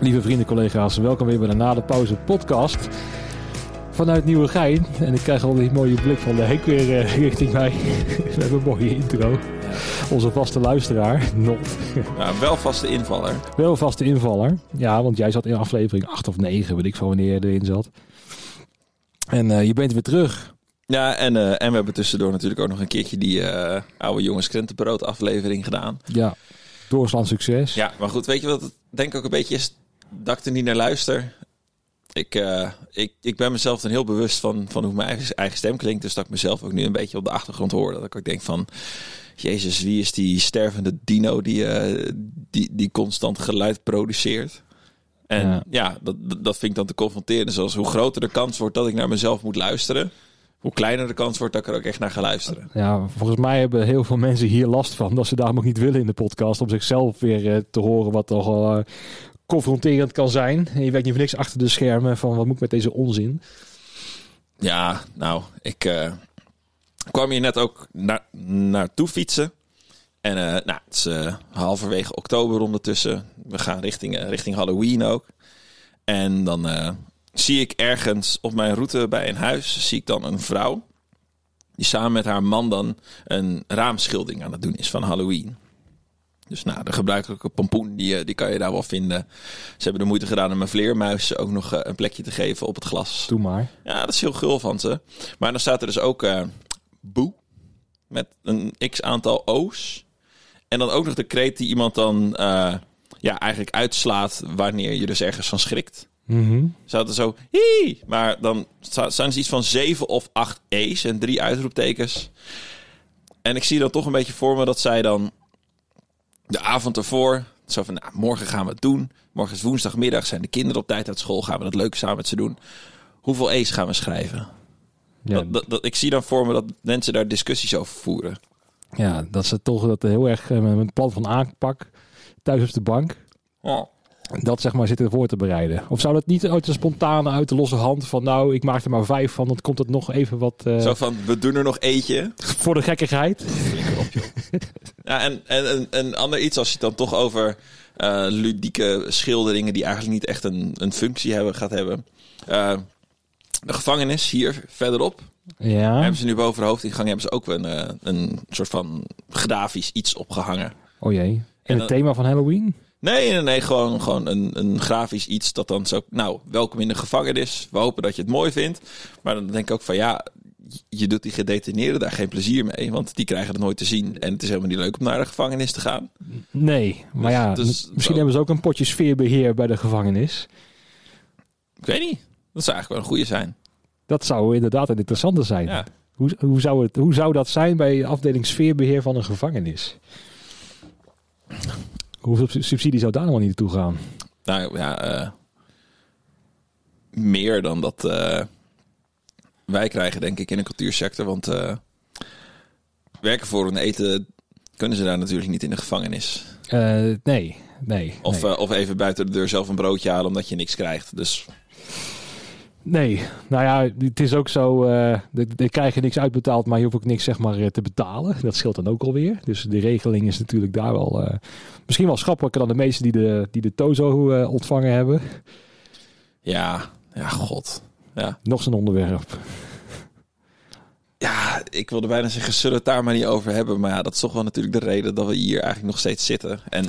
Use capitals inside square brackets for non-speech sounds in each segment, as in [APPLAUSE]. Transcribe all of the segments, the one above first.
Lieve vrienden, collega's, welkom weer bij de Na de Pauze podcast. Vanuit Nieuwegein. En ik krijg al die mooie blik van de Henk weer eh, [LAUGHS] richting mij. [LAUGHS] We hebben een mooie intro. Onze vaste luisteraar, Not. [LAUGHS] Ja, wel vaste invaller. Wel vaste invaller. Ja, want jij zat in aflevering 8 of 9, weet ik van wanneer je erin zat. En eh, je bent weer terug. Ja, en, eh, en we hebben tussendoor natuurlijk ook nog een keertje die oude jongens krentenbrood aflevering gedaan. Ja, doorslaan succes. Ja, maar goed, weet je wat het denk ik ook een beetje is? Dat ik er niet naar luister. Ik, eh, ik, ik ben mezelf dan heel bewust van, van hoe mijn eigen, eigen stem klinkt. Dus dat ik mezelf ook nu een beetje op de achtergrond hoor. Dat ik ook denk van... Jezus, wie is die stervende dino die, eh, die, die constant geluid produceert? En Ja. ja, dat, dat vind ik dan te confronteren. Zoals hoe groter de kans wordt dat ik naar mezelf moet luisteren... hoe kleiner de kans wordt dat ik er ook echt naar ga luisteren. Ja, volgens mij hebben heel veel mensen hier last van. Dat ze daarom ook niet willen in de podcast. Om zichzelf weer eh, te horen wat toch eh, confronterend kan zijn. En je weet niet voor niks achter de schermen van wat moet ik met deze onzin. Ja, nou, ik eh, kwam hier net ook na naartoe fietsen. En eh, nou, het is eh, halverwege oktober ondertussen. We gaan richting, richting Halloween ook. En dan zie ik ergens op mijn route bij een huis, zie ik dan een vrouw. Die samen met haar man dan een raamschildering aan het doen is van Halloween. Dus nou, de gebruikelijke pompoen, die, eh, die kan je daar wel vinden. Ze hebben de moeite gedaan om mijn vleermuis ook nog eh, een plekje te geven op het glas. Doe maar. Ja, dat is heel gul van ze. Maar dan staat er dus ook eh boe. Met een x aantal O's. En dan ook nog de kreet die iemand dan ja, eigenlijk uitslaat wanneer je dus ergens van schrikt. Mhm. Zaten er zo, hie! Maar dan staan ze iets van zeven of acht E's en drie uitroeptekens. En ik zie dan toch een beetje voor me dat zij dan de avond ervoor, zo van, nou, morgen gaan we het doen. Morgen is woensdagmiddag, zijn de kinderen op tijd uit school, gaan we dat leuk samen met ze doen. Hoeveel E's gaan we schrijven? Ja, Dat, dat, dat- ik zie dan voor me dat mensen daar discussies over voeren. ja, dat ze toch dat heel erg eh, met een plan van aanpak thuis op de bank. Dat zeg maar zitten voor te bereiden. Of zou dat niet uit de spontane, uit de losse hand van nou, ik maak er maar vijf van, dan komt het nog even wat eh, Zo van, we doen er nog eentje. voor de gekkigheid. [LAUGHS] Ja, en, en, en een ander iets, als je het dan toch over eh, ludieke schilderingen die eigenlijk niet echt een, een functie hebben, gaat hebben. Eh, de gevangenis hier verderop. Ja. Hebben ze nu boven de hoofdingang hebben ze ook een, eh, een soort van grafisch iets opgehangen. Oh jee. En En het dan- thema van Halloween? Nee, nee, nee, gewoon, gewoon een, een grafisch iets dat dan zo... Nou, welkom in de gevangenis. We hopen dat je het mooi vindt. Maar dan denk ik ook van ja, je doet die gedetineerden daar geen plezier mee. Want die krijgen het nooit te zien. En het is helemaal niet leuk om naar de gevangenis te gaan. Nee, maar Dus- ja, dus misschien hebben ze ook een potje sfeerbeheer bij de gevangenis. Ik weet niet. Dat zou eigenlijk wel een goede zijn. Dat zou inderdaad een interessante zijn. Ja. Hoe, hoe, zou het, hoe zou dat zijn bij de afdeling sfeerbeheer van een gevangenis? Hoeveel sub- subsidie zou daar nog wel niet naartoe gaan? Nou ja, eh, meer dan dat eh, wij krijgen, denk ik, in de cultuursector. Want eh, werken voor hun eten kunnen ze daar natuurlijk niet in de gevangenis. Nee, nee. Of, nee. of even buiten de deur zelf een broodje halen omdat je niks krijgt. Dus nee, nou ja, het is ook zo, eh de, de krijgen niks uitbetaald, maar je hoeft ook niks zeg maar eh, te betalen. Dat scheelt dan ook alweer. Dus de regeling is natuurlijk daar wel, eh, misschien wel schappelijker dan de meesten die de, die de Tozo ontvangen hebben. ja, ja, god. Ja. Nog zo'n onderwerp. ja, ik wilde bijna zeggen, zullen we het daar maar niet over hebben. Maar ja, dat is toch wel natuurlijk de reden dat we hier eigenlijk nog steeds zitten. En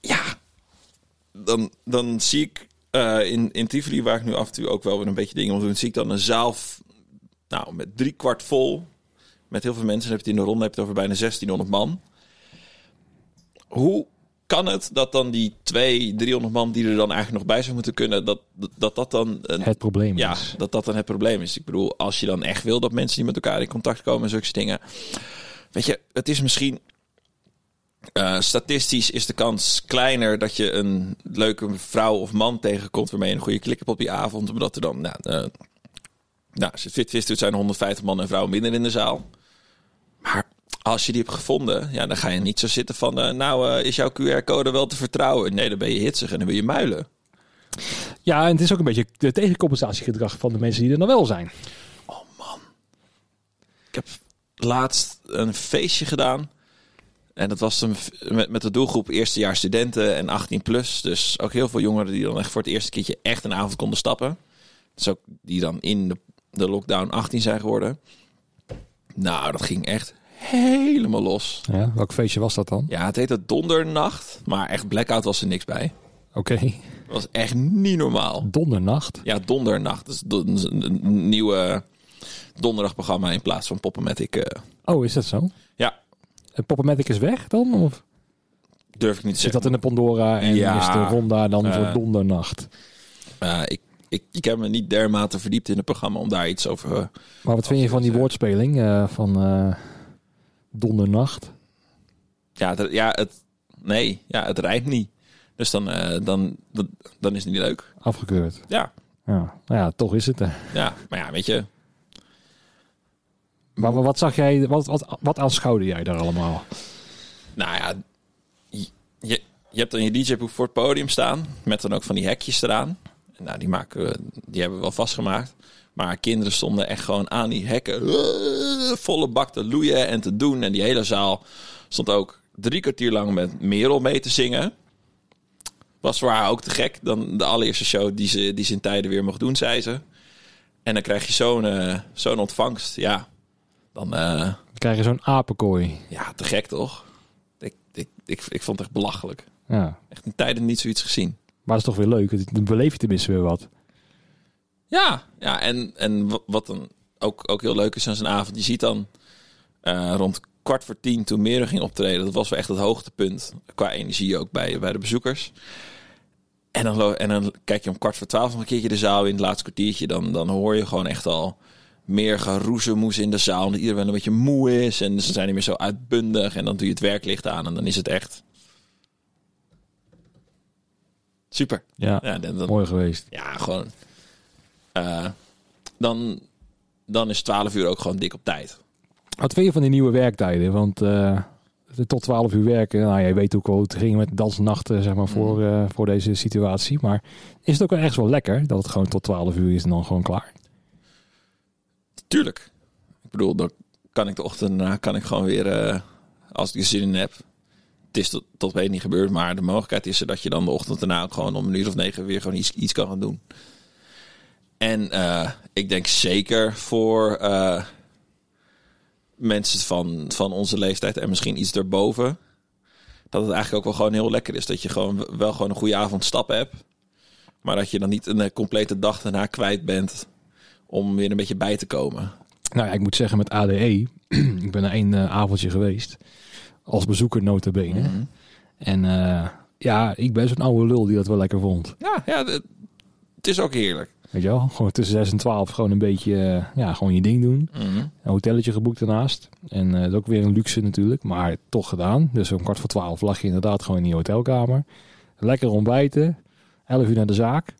ja, dan, dan zie ik eh, in, in Tivoli, waar ik nu af en toe ook wel weer een beetje dingen om doen, zie ik dan een zaal nou, met drie kwart vol. Met heel veel mensen. Dan heb je het in de ronde heb je het over bijna 1600 man. Hoe kan het dat dan die twee, 300 man die er dan eigenlijk nog bij zou moeten kunnen, dat dat, dat, dat dan een, Het probleem ja, is. dat dat dan het probleem is. Ik bedoel, als je dan echt wil dat mensen die met elkaar in contact komen en zulke dingen. Weet je, het is misschien. Eh, statistisch is de kans kleiner dat je een leuke vrouw of man tegenkomt waarmee je een goede klik hebt op die avond. Omdat er dan, nou, eh, nou fit zijn er 150 man en vrouwen minder in de zaal. Maar als je die hebt gevonden, ja, dan ga je niet zo zitten van, eh, nou, is jouw QR-code wel te vertrouwen? Nee, dan ben je hitsig en dan wil je muilen. Ja, en het is ook een beetje de tegencompensatiegedrag van de mensen die er dan wel zijn. Ik heb laatst een feestje gedaan. En dat was een, met, met de doelgroep eerstejaars studenten en 18 plus. Dus ook heel veel jongeren die dan echt voor het eerste keertje echt een avond konden stappen. Dus ook die dan in de, de lockdown 18 zijn geworden. Nou, dat ging echt helemaal los. Ja, welk feestje was dat dan? Ja, het heette Dondernacht. Maar echt blackout was er niks bij. Oké, Dat was echt niet normaal. dondernacht. Ja, Dondernacht. Dat is een, nieuwe donderdagprogramma in plaats van Poppenmatic. eh Oh, is dat zo? ja, Het Poppenmatic is weg dan? Of durf ik niet te zit dat in de Pandora en Ja. is de Ronda dan Eh. voor dondernacht? Eh, ik, ik, ik heb me niet dermate verdiept in het programma om daar iets over... eh, Maar wat vind je van die woordspeling eh, van eh, dondernacht? ja, ja, het, nee, ja, het rijmt niet. Dus dan, eh, dan, dan, dan is het niet leuk. Afgekeurd. Ja, Ja, nou ja, toch is het er. ja, maar ja, weet je... Maar wat zag jij, wat, wat, wat aanschouwde jij daar allemaal? Nou ja, je, je, hebt dan je DJ-boek voor het podium staan. Met dan ook van die hekjes eraan. Nou, die, maken die hebben we wel vastgemaakt. Maar kinderen stonden echt gewoon aan die hekken. eh, volle bak te loeien en te doen. En die hele zaal stond ook drie kwartier lang met Merel mee te zingen. Was haar ook te gek. Dan de allereerste show die ze, die ze in tijden weer mocht doen, zei ze. En dan krijg je zo'n eh, zo'n ontvangst. Ja, dan... eh, Dan krijg je zo'n apenkooi. ja, te gek toch? Ik, ik, ik, ik vond het echt belachelijk. Ja. Echt in tijden niet zoiets gezien. Maar dat is toch weer leuk. Dan beleef je tenminste weer wat. Ja, ja en, en wa- wat dan ook, ook heel leuk is aan zo'n avond. Je ziet dan eh, rond kwart voor tien toen Merel ging optreden. Dat was wel echt het hoogtepunt qua energie ook bij, bij de bezoekers. En dan, en dan kijk je om kwart voor twaalf nog een keertje de zaal in. Het laatste kwartiertje. Dan, dan hoor je gewoon echt al meer geroezemoes in de zaal. Omdat iedereen een beetje moe is. En ze zijn niet meer zo uitbundig. En dan doe je het werklicht aan. En dan is het echt... Super. Ja, Ja, dan, dan- mooi geweest. ja, gewoon. eh, dan, dan is 12 uur ook gewoon dik op tijd. Wat vind je van die nieuwe werktijden? Want eh, tot 12 uur werken, nou jij weet ook wel hoe het ging met dansnachten zeg maar, voor, eh, voor deze situatie. Maar is het ook wel ergens wel lekker dat het gewoon tot 12 uur is en dan gewoon klaar? Tuurlijk. Ik bedoel, dan kan ik de ochtend daarna kan ik gewoon weer, eh, als ik er zin in heb. Het is tot, tot weet niet gebeurd, maar de mogelijkheid is er dat je dan de ochtend daarna ook gewoon om een uur of negen weer gewoon iets, iets kan gaan doen. En eh, ik denk zeker voor eh, mensen van, van onze leeftijd en misschien iets erboven, dat het eigenlijk ook wel gewoon heel lekker is. Dat je gewoon wel gewoon een goede avond hebt. Maar dat je dan niet een complete dag daarna kwijt bent om weer een beetje bij te komen. Nou ja, ik moet zeggen met ADE, [CLEARS THROAT] ik ben er één eh, avondje geweest. Als bezoeker nota bene. Mhm. En eh, ja, ik ben zo'n oude lul die dat wel lekker vond. Ja, ja het, is ook heerlijk. Weet je wel? Gewoon tussen 6 en 12 gewoon een beetje, eh, ja, gewoon je ding doen. Mhm. Een hotelletje geboekt ernaast. En dat is ook weer een luxe natuurlijk, maar toch gedaan. Dus om kwart voor twaalf lag je inderdaad gewoon in je hotelkamer. Lekker ontbijten. 11 uur naar de zaak.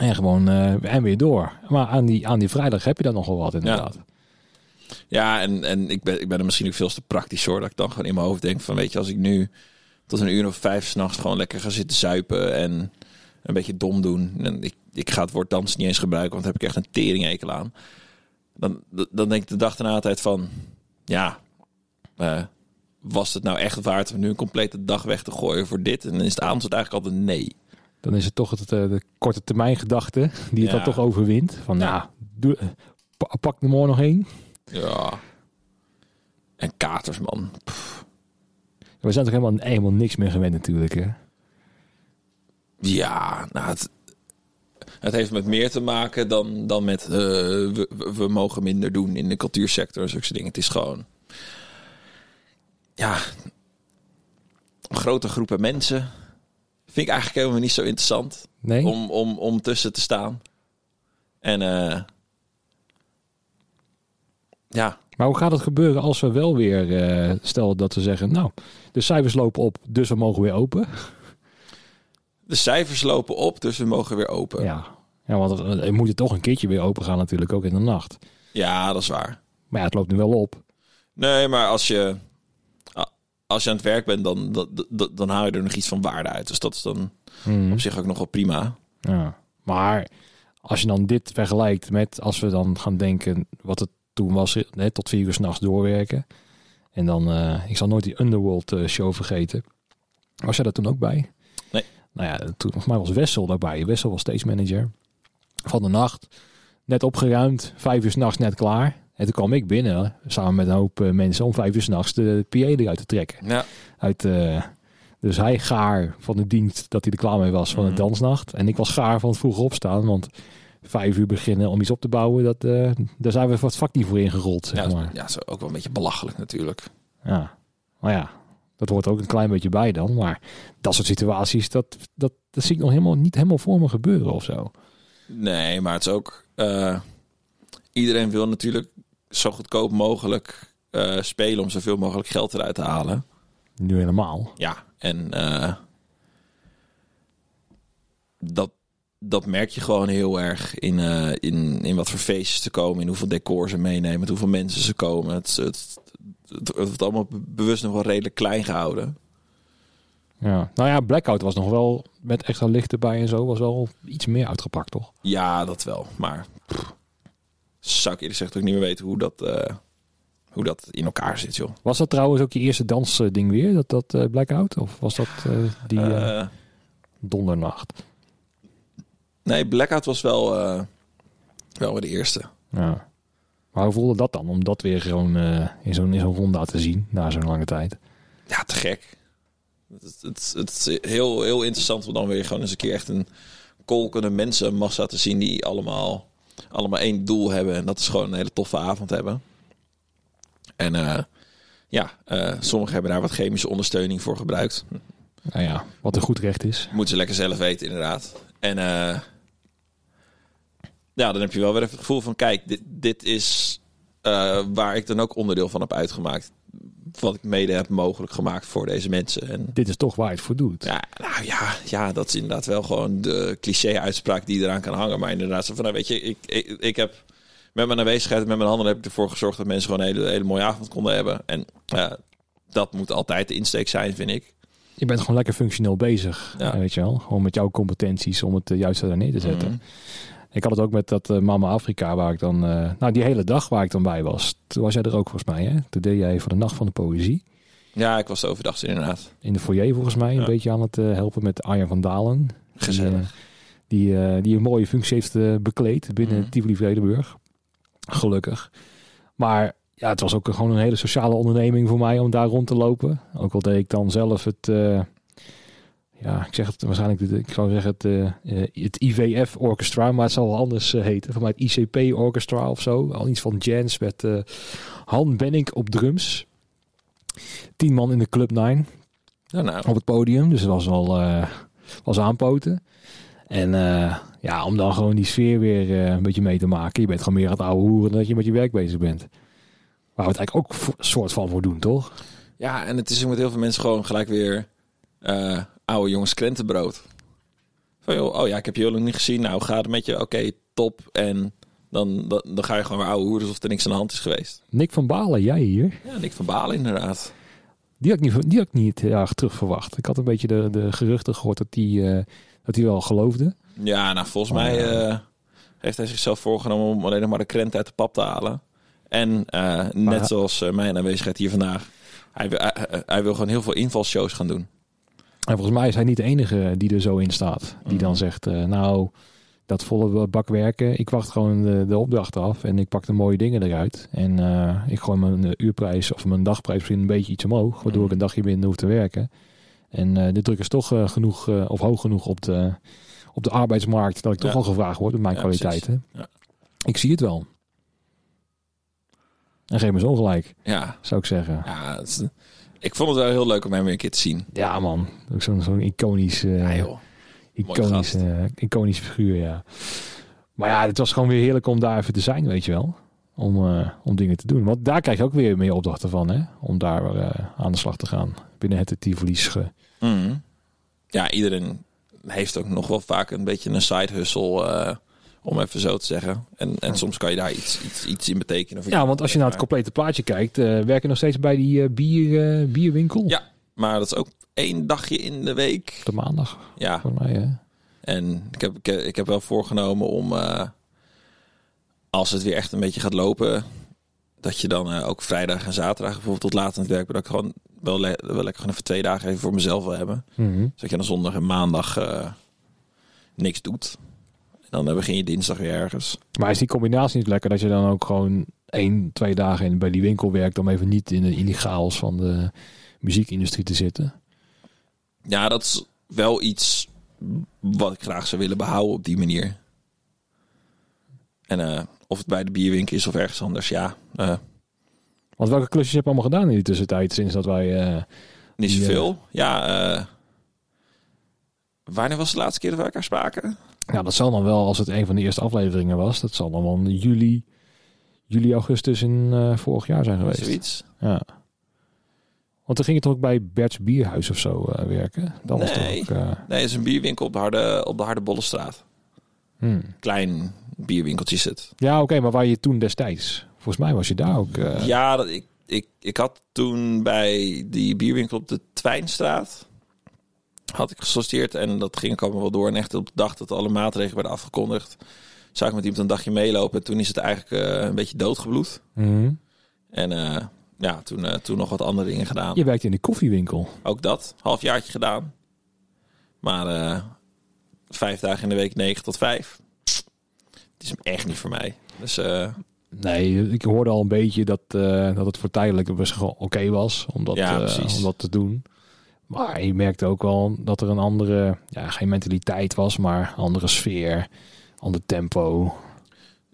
En gewoon eh, en weer door. Maar aan die, aan die vrijdag heb je dan nog wel wat inderdaad. Ja, en, en ik, ben, ik ben er misschien ook veel te praktisch hoor. Dat ik dan gewoon in mijn hoofd denk van weet je, als ik nu tot een uur of vijf s'nachts gewoon lekker ga zitten zuipen en een beetje dom doen. En ik, ik ga het woord dans niet eens gebruiken, want daar heb ik echt een teringekel aan. Dan, dan denk ik de dag daarna altijd van, ja, eh, was het nou echt waard om nu een complete dag weg te gooien voor dit? En dan is het antwoord eigenlijk altijd nee. Dan is het toch het, eh, de korte termijn gedachte die het Ja. dan toch overwint. Van Ja. doe, pa- pak er morgen nog één. Ja. En katers, man. We zijn toch helemaal, helemaal niks meer gewend natuurlijk. Hè? Ja, nou, het, het heeft met meer te maken dan, dan met eh, we, we- we mogen minder doen in de cultuursector en zulke dingen. Het is gewoon, ja, grote groepen mensen vind ik eigenlijk helemaal niet zo interessant Nee? om, om, om tussen te staan. En eh, ja, Maar hoe gaat het gebeuren als we wel weer, eh stel dat we zeggen, nou, de cijfers lopen op, dus we mogen weer open. de cijfers lopen op, dus we mogen weer open. Ja, ja want er, er moet het toch een keertje weer open gaan natuurlijk, ook in de nacht. ja dat is waar. Maar ja, het loopt nu wel op. Nee, maar als je, als je aan het werk bent, dan, dan, haal je er nog iets van waarde uit. Dus dat is dan Mhm. op zich ook nog wel prima. Ja. Maar als je dan dit vergelijkt met als we dan gaan denken wat het toen was, hè, tot vier uur s'nachts doorwerken. En dan, eh, ik zal nooit die Underworld eh, show vergeten. Was jij daar toen ook bij? Nee. Nou ja, toen, volgens mij was Wessel daarbij. Wessel was stage manager van de nacht. Net opgeruimd, vijf uur s'nachts net klaar. En toen kwam ik binnen, samen met een hoop eh, mensen, om vijf uur s'nachts de PA eruit te trekken. Ja, Uit, eh, dus hij gaar van de dienst dat hij er klaar mee was van de Mhm. dansnacht. En ik was gaar van het vroeg opstaan, want vijf uur beginnen om iets op te bouwen, dat, eh, daar zijn we wat vak niet voor ingerold. Zeg ja, maar. ja, is ook wel een beetje belachelijk natuurlijk. Ja, maar ja, dat hoort ook een klein beetje bij dan. Maar dat soort situaties, dat, dat, dat zie ik nog helemaal niet helemaal voor me gebeuren of zo. Nee, maar het is ook... iedereen wil natuurlijk zo goedkoop mogelijk eh, spelen om zoveel mogelijk geld eruit te halen. Nu helemaal. Ja, en eh, dat, dat merk je gewoon heel erg in, eh, in, in wat voor feestjes ze komen, in hoeveel decor ze meenemen, hoeveel mensen ze komen. Het, het, het, het wordt allemaal be- bewust nog wel redelijk klein gehouden. Ja. Nou ja, Blackout was nog wel met extra licht erbij en zo, was wel iets meer uitgepakt, toch? Ja, dat wel. Maar pff, zou ik eerlijk gezegd ook niet meer weten hoe dat, eh, hoe dat in elkaar zit, joh. Was dat trouwens ook je eerste dansding weer, dat, dat eh, Blackout? Of was dat eh, die dondernacht? nee, Blackout was wel, wel weer de eerste. Ja. Maar hoe voelde dat dan, om dat weer gewoon in zo'n in zo'n ronda te zien, na zo'n lange tijd? Ja, te gek. Het, het, het is heel, heel interessant om dan weer gewoon eens een keer echt een kolkende mensenmassa te zien die allemaal, allemaal één doel hebben. En dat is gewoon een hele toffe avond hebben. En eh, ja, eh, sommigen hebben daar wat chemische ondersteuning voor gebruikt. Nou ja, wat een goed recht is. Moeten ze lekker zelf weten, inderdaad. En eh, ja, dan heb je wel weer even het gevoel van: kijk, dit, dit is waar ik dan ook onderdeel van heb uitgemaakt. Wat ik mede heb mogelijk gemaakt voor deze mensen. En Dit is toch waar je het voor doet. ja, nou ja, ja, dat is inderdaad wel gewoon de cliché-uitspraak die eraan kan hangen. Maar inderdaad, zo van, nou, weet je, ik, ik, ik heb met mijn aanwezigheid, met mijn handen heb ik ervoor gezorgd dat mensen gewoon een hele, hele mooie avond konden hebben. En dat moet altijd de insteek zijn, vind ik. Je bent gewoon lekker functioneel bezig, Ja. weet je wel. Gewoon met jouw competenties om het eh, juist daar neer te zetten. Mhm. Ik had het ook met dat eh, Mama Afrika, waar ik dan... eh, nou, die hele dag waar ik dan bij was. Toen was jij er ook volgens mij, hè? Toen deed jij voor de Nacht van de Poëzie. Ja, ik was overdag inderdaad. In de foyer volgens mij. Een Ja. beetje aan het eh, helpen met Arjan van Dalen. Gezellig. Die, die, die een mooie functie heeft bekleed binnen Mhm. Tivoli Vredenburg. Gelukkig. Maar ja, het was ook gewoon een hele sociale onderneming voor mij om daar rond te lopen. Ook al deed ik dan zelf het... ja, ik zeg het waarschijnlijk, ik zou zeggen het, eh, eh, het IVF Orchestra, maar het zal wel anders eh, heten. Voor mij het ICP Orchestra of zo. Al iets van jazz met eh Han Benink op drums. Tien man in de Club 9 Ja, nou, op het podium. Dus het was eh, was aanpoten. En ja, om dan gewoon die sfeer weer een beetje mee te maken. Je bent gewoon meer aan het ouwe hoeren dan dat je met je werk bezig bent. Waar we het eigenlijk ook soort van voor doen, toch? ja, en het is met heel veel mensen gewoon gelijk weer oude jongens krentenbrood. Van, joh, oh ja, ik heb je heel lang niet gezien. Nou, gaat het met je? Oké, top. En dan, dan, dan ga je gewoon weer oude hoeren alsof er niks aan de hand is geweest. Nick van Balen, jij hier? Ja, Nick van Balen inderdaad. Die had ik niet, die had ik niet heel erg terug verwacht. Ik had een beetje de, de geruchten gehoord dat die, eh, dat die wel geloofde. Ja, nou volgens Oh, mij ja. eh, heeft hij zichzelf voorgenomen om alleen nog maar de krent uit de pap te halen. En eh, net zoals eh, mijn aanwezigheid hier vandaag, hij hij, hij- hij wil gewoon heel veel invalshows gaan doen. En volgens mij is hij niet de enige die er zo in staat. Die dan zegt, eh, nou, dat volle bak werken. Ik wacht gewoon de, de opdracht af en ik pak de mooie dingen eruit. En eh, ik gooi mijn eh, uurprijs of mijn dagprijs misschien een beetje iets omhoog. Waardoor ik een dagje minder hoef te werken. En de druk is toch genoeg, of hoog genoeg op de, op de arbeidsmarkt. Dat ik toch al gevraagd word met mijn Ja, kwaliteiten. Ik zie het wel. En geef me zo gelijk, Ja, zou ik zeggen. ja het ik vond het wel heel leuk om hem weer een keer te zien. Ja man, ook zo'n zo'n iconisch... Ja, joh. Iconisch, eh, iconische figuur, ja. Maar ja, het was gewoon weer heerlijk om daar even te zijn, weet je wel. Om, eh, om dingen te doen. Want daar krijg je ook weer meer opdrachten van, hè. Om daar aan de slag te gaan. Binnen het Tivoli'sche. Mhm. Ja, iedereen heeft ook nog wel vaak een beetje een side hustle, om even zo te zeggen. En, en soms kan je daar iets, iets, iets in betekenen. Ja, want als je naar het complete plaatje kijkt, eh werk je nog steeds bij die eh, bier, eh, bierwinkel? Ja, maar dat is ook één dagje in de week. De maandag, Ja, voor mij. En ik heb, ik, ik heb wel voorgenomen om, als het weer echt een beetje gaat lopen, dat je dan ook vrijdag en zaterdag bijvoorbeeld tot laat aan het werk bent. Dat ik gewoon wel, le- wel lekker gewoon even twee dagen even voor mezelf wil hebben. Mhm. Zodat je dan zondag en maandag niks doet. Dan eh, begin je dinsdag weer ergens. Maar is die combinatie niet lekker dat je dan ook gewoon één, twee dagen in, bij die winkel werkt om even niet in de, in die chaos van de muziekindustrie te zitten? Ja, dat is wel iets wat ik graag zou willen behouden op die manier. En eh, of het bij de bierwinkel is of ergens anders, ja, eh, Want welke klusjes heb je allemaal gedaan in die tussentijd sinds dat wij... niet zoveel. Ja, wanneer was de laatste keer dat we elkaar spraken? Ja, dat zal dan wel, als het een van de eerste afleveringen was, dat zal dan wel in juli, juli augustus in eh, vorig jaar zijn geweest. Zoiets. Ja. Want dan ging je toch ook bij Bert's Bierhuis of zo eh, werken? Dat was Nee. toch ook... eh, Nee, het is een bierwinkel op de Harde, op de Harde Bollenstraat. hmm. Klein bierwinkeltje het. Ja, oké, maar waar je toen destijds... Volgens mij was je daar ook... Ja, dat, ik, ik, ik had toen bij die bierwinkel op de Twijnstraat... had ik gesolliciteerd en dat ging ik allemaal wel door. En echt op de dag dat alle maatregelen werden afgekondigd... zou ik met iemand een dagje meelopen. En toen is het eigenlijk eh, een beetje doodgebloed. mhm. En eh, ja, toen, eh, toen nog wat andere dingen gedaan. Je werkte in de koffiewinkel. Ook dat, halfjaartje gedaan. Maar vijf dagen in de week, negen tot vijf. Het is echt niet voor mij. Dus Nee, ik hoorde al een beetje dat, dat het voor tijdelijk best gewoon oké was om dat, Ja, precies. om dat te doen. Maar je merkte ook wel dat er een andere, ja, geen mentaliteit was, maar andere sfeer, ander tempo.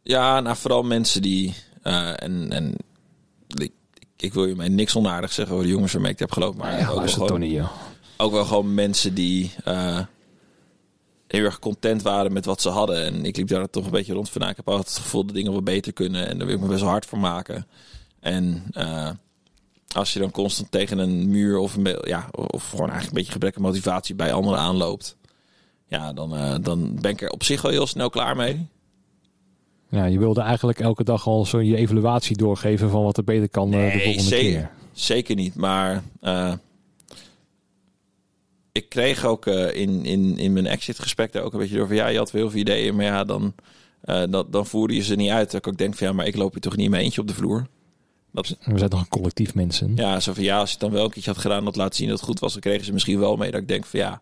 ja, nou vooral mensen die... eh, en, en ik, ik wil je mij niks onaardig zeggen over de jongens waarmee ik heb gelopen. Maar Maar ook, ja, wel gewoon, joh. ook wel gewoon mensen die eh, heel erg content waren met wat ze hadden. En ik liep daar toch een beetje rond van. Nou, ik heb altijd het gevoel dat dingen wel beter kunnen. En daar wil ik me best wel hard voor maken. En eh, als je dan constant tegen een muur of, een, ja, of gewoon eigenlijk een beetje gebrek aan motivatie bij anderen aanloopt. Ja, dan, eh, dan ben ik er op zich wel heel snel klaar mee. Ja, je wilde eigenlijk elke dag al zo je evaluatie doorgeven van wat er beter kan eh, de volgende zeker. keer. Zeker niet, maar eh, ik kreeg ook in, in, in mijn exitgesprek daar ook een beetje door van ja, je had wel heel veel ideeën, maar ja, dan, dan, dan voerde je ze niet uit. Dat ik ook denk van ja, maar ik loop hier toch niet in mijn eentje op de vloer. Dat, We zijn toch een collectief mensen. ja, zo van ja, als je het dan wel een keertje had gedaan dat laat zien dat het goed was, dan kregen ze misschien wel mee dat ik denk van ja,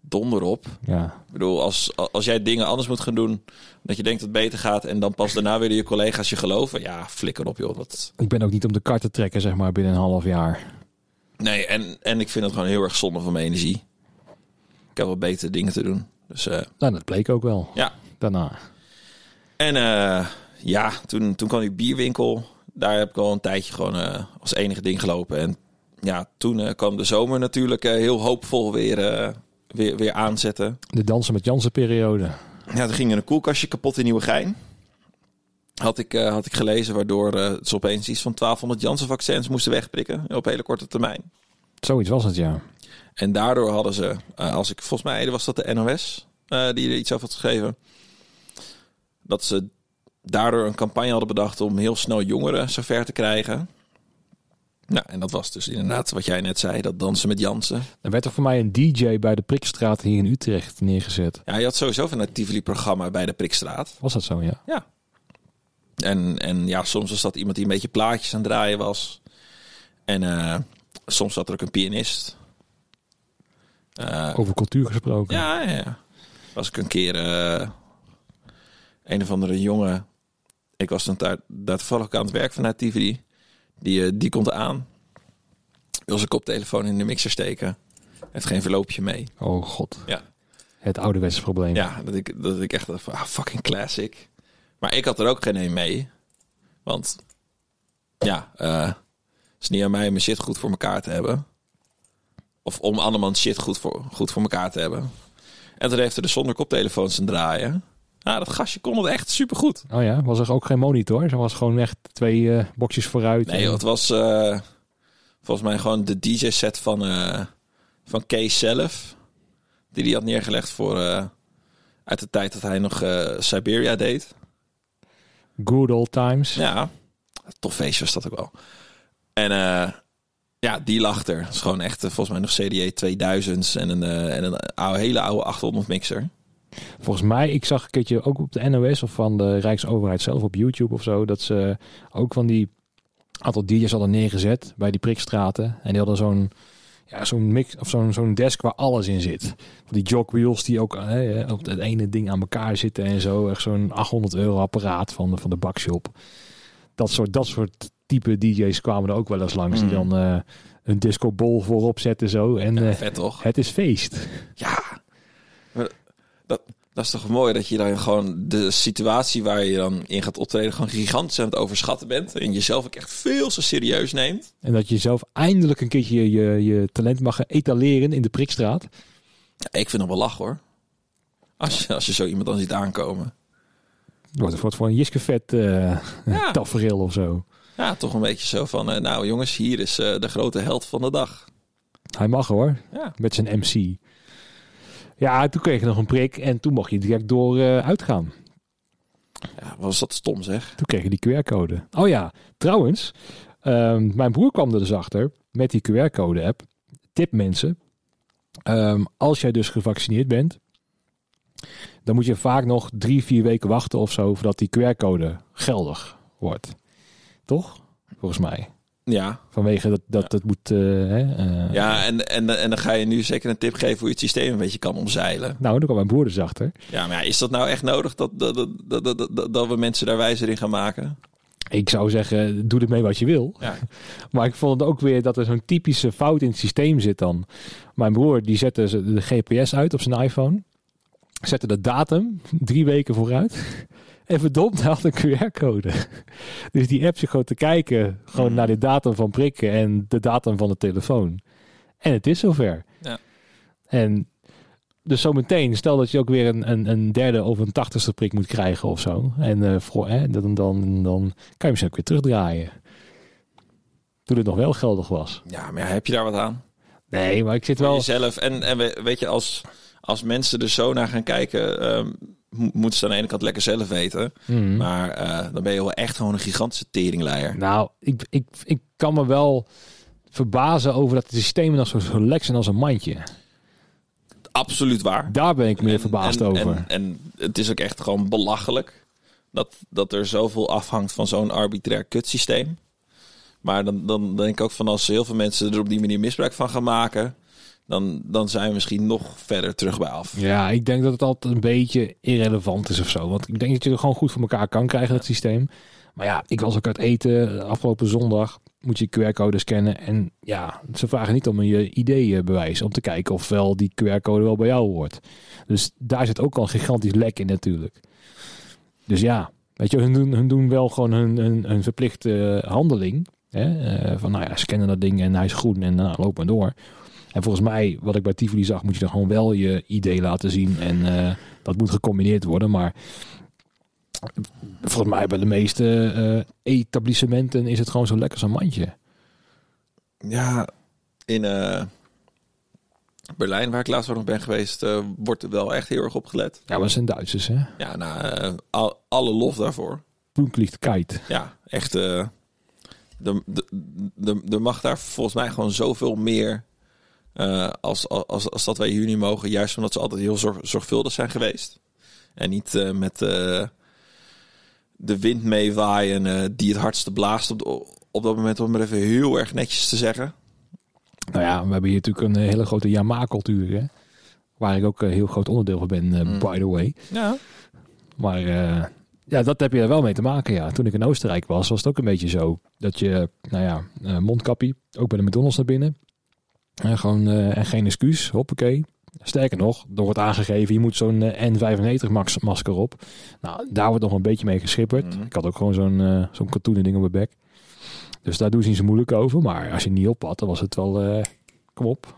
donder op. Ja. Ik bedoel, als, als jij dingen anders moet gaan doen, dat je denkt dat het beter gaat en dan pas daarna willen je collega's je geloven, ja, flikker op joh. Dat, Ik ben ook niet om de kar te trekken, zeg maar, binnen een half jaar. Nee, en, en ik vind het gewoon heel erg zonde van mijn energie. Ik heb wel betere dingen te doen. Dus eh, Nou, dat bleek ook wel. ja. Daarna. En eh, ja, toen, toen kwam die bierwinkel. Daar heb ik al een tijdje gewoon eh, als enige ding gelopen. En ja, toen eh, kwam de zomer natuurlijk eh, heel hoopvol weer, weer, weer aanzetten. De dansen met Jansen periode. Ja, toen ging er een koelkastje kapot in Nieuwegein. Had ik, had ik gelezen, waardoor ze opeens iets van 1200 Janssen-vaccins moesten wegprikken op hele korte termijn. Zoiets was het, ja. En daardoor hadden ze, als ik volgens mij was dat de NOS die er iets over had geschreven, dat ze daardoor een campagne hadden bedacht om heel snel jongeren zover te krijgen. Nou, en dat was dus inderdaad wat jij net zei, dat dansen met Jansen. Er werd er voor mij een DJ bij de Prikstraat hier in Utrecht neergezet. Ja, je had sowieso van het Tivoli-programma bij de Prikstraat. Was dat zo, ja? Ja. En, en ja, soms was dat iemand die een beetje plaatjes aan het draaien was. En eh, soms zat er ook een pianist. Eh, Over cultuur gesproken. Ja, ja, ja. Was ik een keer eh, een of andere jongen. Ik was dan daar, daar toevallig aan het werk vanuit TV. Die, eh, die komt aan. Wil zijn koptelefoon in de mixer steken. Heeft geen verloopje mee. Oh god. Ja. Het ouderwetse probleem. Ja, dat ik, dat ik echt dacht ah, fucking classic. Maar ik had er ook geen een mee. Want ja, eh, het is niet aan mij om mijn shit goed voor elkaar te hebben. Of om andermans shit goed voor, goed voor elkaar te hebben. En toen heeft er dus zonder koptelefoons aan draaien. Nou, dat gastje kon het echt supergoed. Oh ja, was er ook geen monitor? Ze was gewoon echt twee eh boxjes vooruit. Nee, het was eh, volgens mij gewoon de DJ-set van, eh, van Kees zelf. Die hij had neergelegd voor uit de tijd dat hij nog Siberia deed. Good old times. Ja, tof feestje was dat ook wel. En ja, die lag er. Dat is gewoon echt volgens mij nog CDE 2000 en een, en een oude, hele oude 800 mixer. Volgens mij, ik zag een keertje ook op de NOS of van de Rijksoverheid zelf op YouTube of zo, dat ze ook van die aantal DJ's hadden neergezet bij die prikstraten. En die hadden zo'n ja, zo'n mix of zo'n zo'n desk waar alles in zit. Van Die jogwheels die ook hè, op het ene ding aan elkaar zitten en zo. Echt zo'n 800 euro apparaat van de, van de bakshop. Dat soort, dat soort type DJ's kwamen er ook wel eens langs. Die Mm. dan eh, een discobol voorop zetten zo. En Ja, eh, vet toch? het is feest. Ja. Dat, dat is toch mooi dat je dan gewoon de situatie waar je dan in gaat optreden gewoon gigantisch aan het overschatten bent. En jezelf ook echt veel te serieus neemt. En dat je zelf eindelijk een keertje je, je talent mag etaleren in de prikstraat. Ja, ik vind het wel lach hoor. Als je, als je zo iemand dan ziet aankomen. Wordt het voor een Jiske vet eh Ja. [LAUGHS] tafereel of zo. Ja, toch een beetje zo van, eh, nou jongens, hier is eh, de grote held van de dag. Hij mag hoor. Ja. Met zijn MC. Ja, toen kreeg je nog een prik en toen mocht je direct door eh, uitgaan. ja, was dat stom zeg. Toen kreeg je die QR-code. Oh ja, trouwens, ehm, mijn broer kwam er dus achter met die QR-code-app. Tip mensen, ehm, als jij dus gevaccineerd bent, dan moet je vaak nog drie, vier weken wachten of zo voordat die QR-code geldig wordt. Toch? Volgens mij. Ja, Vanwege dat dat, Ja. dat moet. eh, hè, eh, ja en, en, en dan ga je nu zeker een tip geven hoe je het systeem een beetje kan omzeilen. Nou, daar kwam mijn broer dus achter. Ja, maar ja, is dat nou echt nodig dat, dat, dat, dat, dat, dat, we mensen daar wijzer in gaan maken? Ik zou zeggen, doe ermee wat je wil. Ja. [LAUGHS] Maar ik vond het ook weer dat er zo'n typische fout in het systeem zit dan. Mijn broer die zette ze- de GPS uit op zijn iPhone. Zette de datum drie weken vooruit. En verdomd, had een QR-code. [LAUGHS] Dus die app zit gewoon te kijken. Gewoon Mm. naar de datum van prikken en de datum van de telefoon. En het is zover. Ja. En dus zometeen, stel dat je ook weer een, een, een derde of een tachtigste prik moet krijgen of zo. En eh, voor, hè, dan, dan, dan kan je misschien ook weer terugdraaien. Toen het nog wel geldig was. Ja, maar ja, heb je daar wat aan? Nee, maar ik zit wel... jezelf. En, en we- weet je, als, als mensen er zo naar gaan kijken, ehm, moeten ze aan de ene kant lekker zelf weten. Mhm. Maar eh, dan ben je wel echt gewoon een gigantische teringleier. Nou, ik, ik, ik kan me wel verbazen over dat de systemen nog zo relaxed zijn als een mandje. Absoluut waar. Daar ben ik meer En- verbaasd en, over. En, en het is ook echt gewoon belachelijk dat, dat er zoveel afhangt van zo'n arbitrair kutsysteem. Maar dan, dan denk ik ook van als heel veel mensen er op die manier misbruik van gaan maken, dan, dan zijn we misschien nog verder terug bij af. Ja, ik denk dat het altijd een beetje irrelevant is of zo. Want ik denk dat je het gewoon goed voor elkaar kan krijgen, dat systeem. Maar ja, ik was ook uit eten. Afgelopen zondag moet je QR-code scannen. En ja, ze vragen niet om een je ID-bewijs. Om te kijken of wel die QR-code wel bij jou hoort. Dus daar zit ook al een gigantisch lek in natuurlijk. Dus ja, weet je, hun doen, hun doen wel gewoon hun, hun, hun verplichte handeling. Hè? Eh, van nou ja, scannen dat ding en hij is groen en nou, loop maar door. En volgens mij, wat ik bij Tivoli zag, moet je dan gewoon wel je ID laten zien. En eh, dat moet gecombineerd worden. Maar volgens mij bij de meeste eh, etablissementen is het gewoon zo lekker zo'n mandje. Ja, in eh, Berlijn, waar ik laatst ook nog ben geweest, wordt er wel echt heel erg op gelet. Ja, maar zijn Duitsers, hè? Ja, nou, al, alle lof daarvoor. Punktlichkeit. Ja, echt. de, de, de, er mag daar volgens mij gewoon zoveel meer eh, als, als, als dat wij hier nu mogen. Juist omdat ze altijd heel zorg, zorgvuldig zijn geweest. En niet eh, met eh, de wind meewaaien eh, die het hardste blaast op, de- op dat moment. Om het even heel erg netjes te zeggen. Nou ja, we hebben hier natuurlijk een hele grote Yamaha-cultuur, hè? Waar ik ook een heel groot onderdeel van ben, eh, Mm. by the way. Ja. Maar eh, ja, dat heb je er wel mee te maken, ja. Toen ik in Oostenrijk was, was het ook een beetje zo. Dat je, nou ja, mondkapje, ook bij de McDonald's naar binnen. En gewoon, eh, en geen excuus, hoppakee. Sterker nog, er wordt aangegeven, je moet zo'n eh, N95 max masker op. Nou, daar wordt nog een beetje mee geschipperd. Mhm. Ik had ook gewoon zo'n eh zo'n kartonnen ding op mijn bek. Dus daar doen ze niet zo moeilijk over. Maar als je niet op had, dan was het wel, eh, kom op.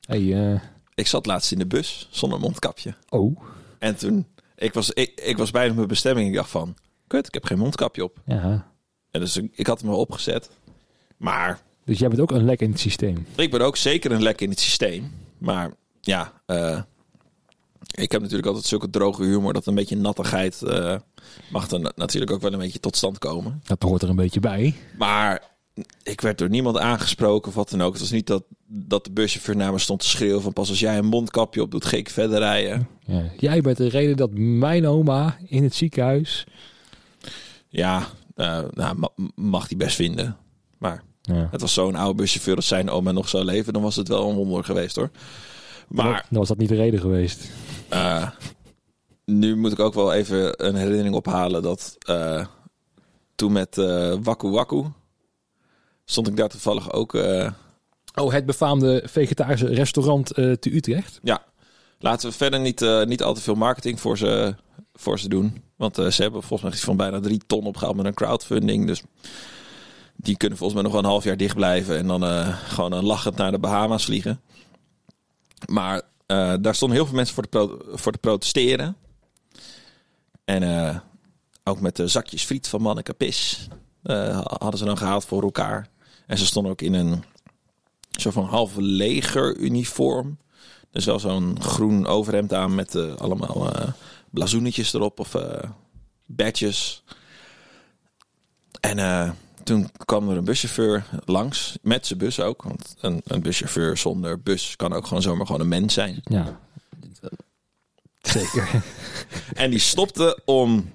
Hey, Ik zat laatst in de bus zonder mondkapje. oh, En toen, ik was, ik, ik was bijna op mijn bestemming. Ik dacht van, kut, ik heb geen mondkapje op. ja. En dus ik, ik had hem wel opgezet. Maar Dus jij bent ook een lek in het systeem. ik ben ook zeker een lek in het systeem. Maar ja, eh, ik heb natuurlijk altijd zulke droge humor dat een beetje nattigheid eh, mag er na- natuurlijk ook wel een beetje tot stand komen. Dat hoort er een beetje bij. Maar ik werd door niemand aangesproken of wat dan ook. Het was niet dat, dat de buschauffeur naar me stond te schreeuwen van pas als jij een mondkapje op doet, ga ik verder rijden. Ja. Jij bent de reden dat mijn oma in het ziekenhuis. Ja, eh, nou, ma- mag die best vinden. Maar Ja. het was zo'n oude buschauffeur als zijn oma nog zou leven, dan was het wel een wonder geweest hoor. Maar Dan was dat niet de reden geweest. eh, nu moet ik ook wel even een herinnering ophalen dat eh, toen met eh Waku Waku stond ik daar toevallig ook. Oh, het befaamde vegetarische restaurant te Utrecht. ja, laten we verder niet, niet al te veel marketing voor ze, voor ze doen. Want ze hebben volgens mij iets van bijna drie ton opgehaald met een crowdfunding. Dus die kunnen volgens mij nog wel een half jaar dicht blijven. En dan eh, gewoon een lachend naar de Bahama's vliegen. Maar eh, daar stonden heel veel mensen voor te, voor te protesteren. En eh, ook met de zakjes friet van Manneke Pis eh, hadden ze dan gehaald voor elkaar. En ze stonden ook in een soort van half legeruniform. Dus wel zo'n groen overhemd aan met eh, allemaal eh blazoenetjes erop of eh badges. En eh, toen kwam er een buschauffeur langs, met zijn bus ook. Want een, een buschauffeur zonder bus kan ook gewoon zomaar gewoon een mens zijn. Ja. Zeker. [LAUGHS] En die stopte om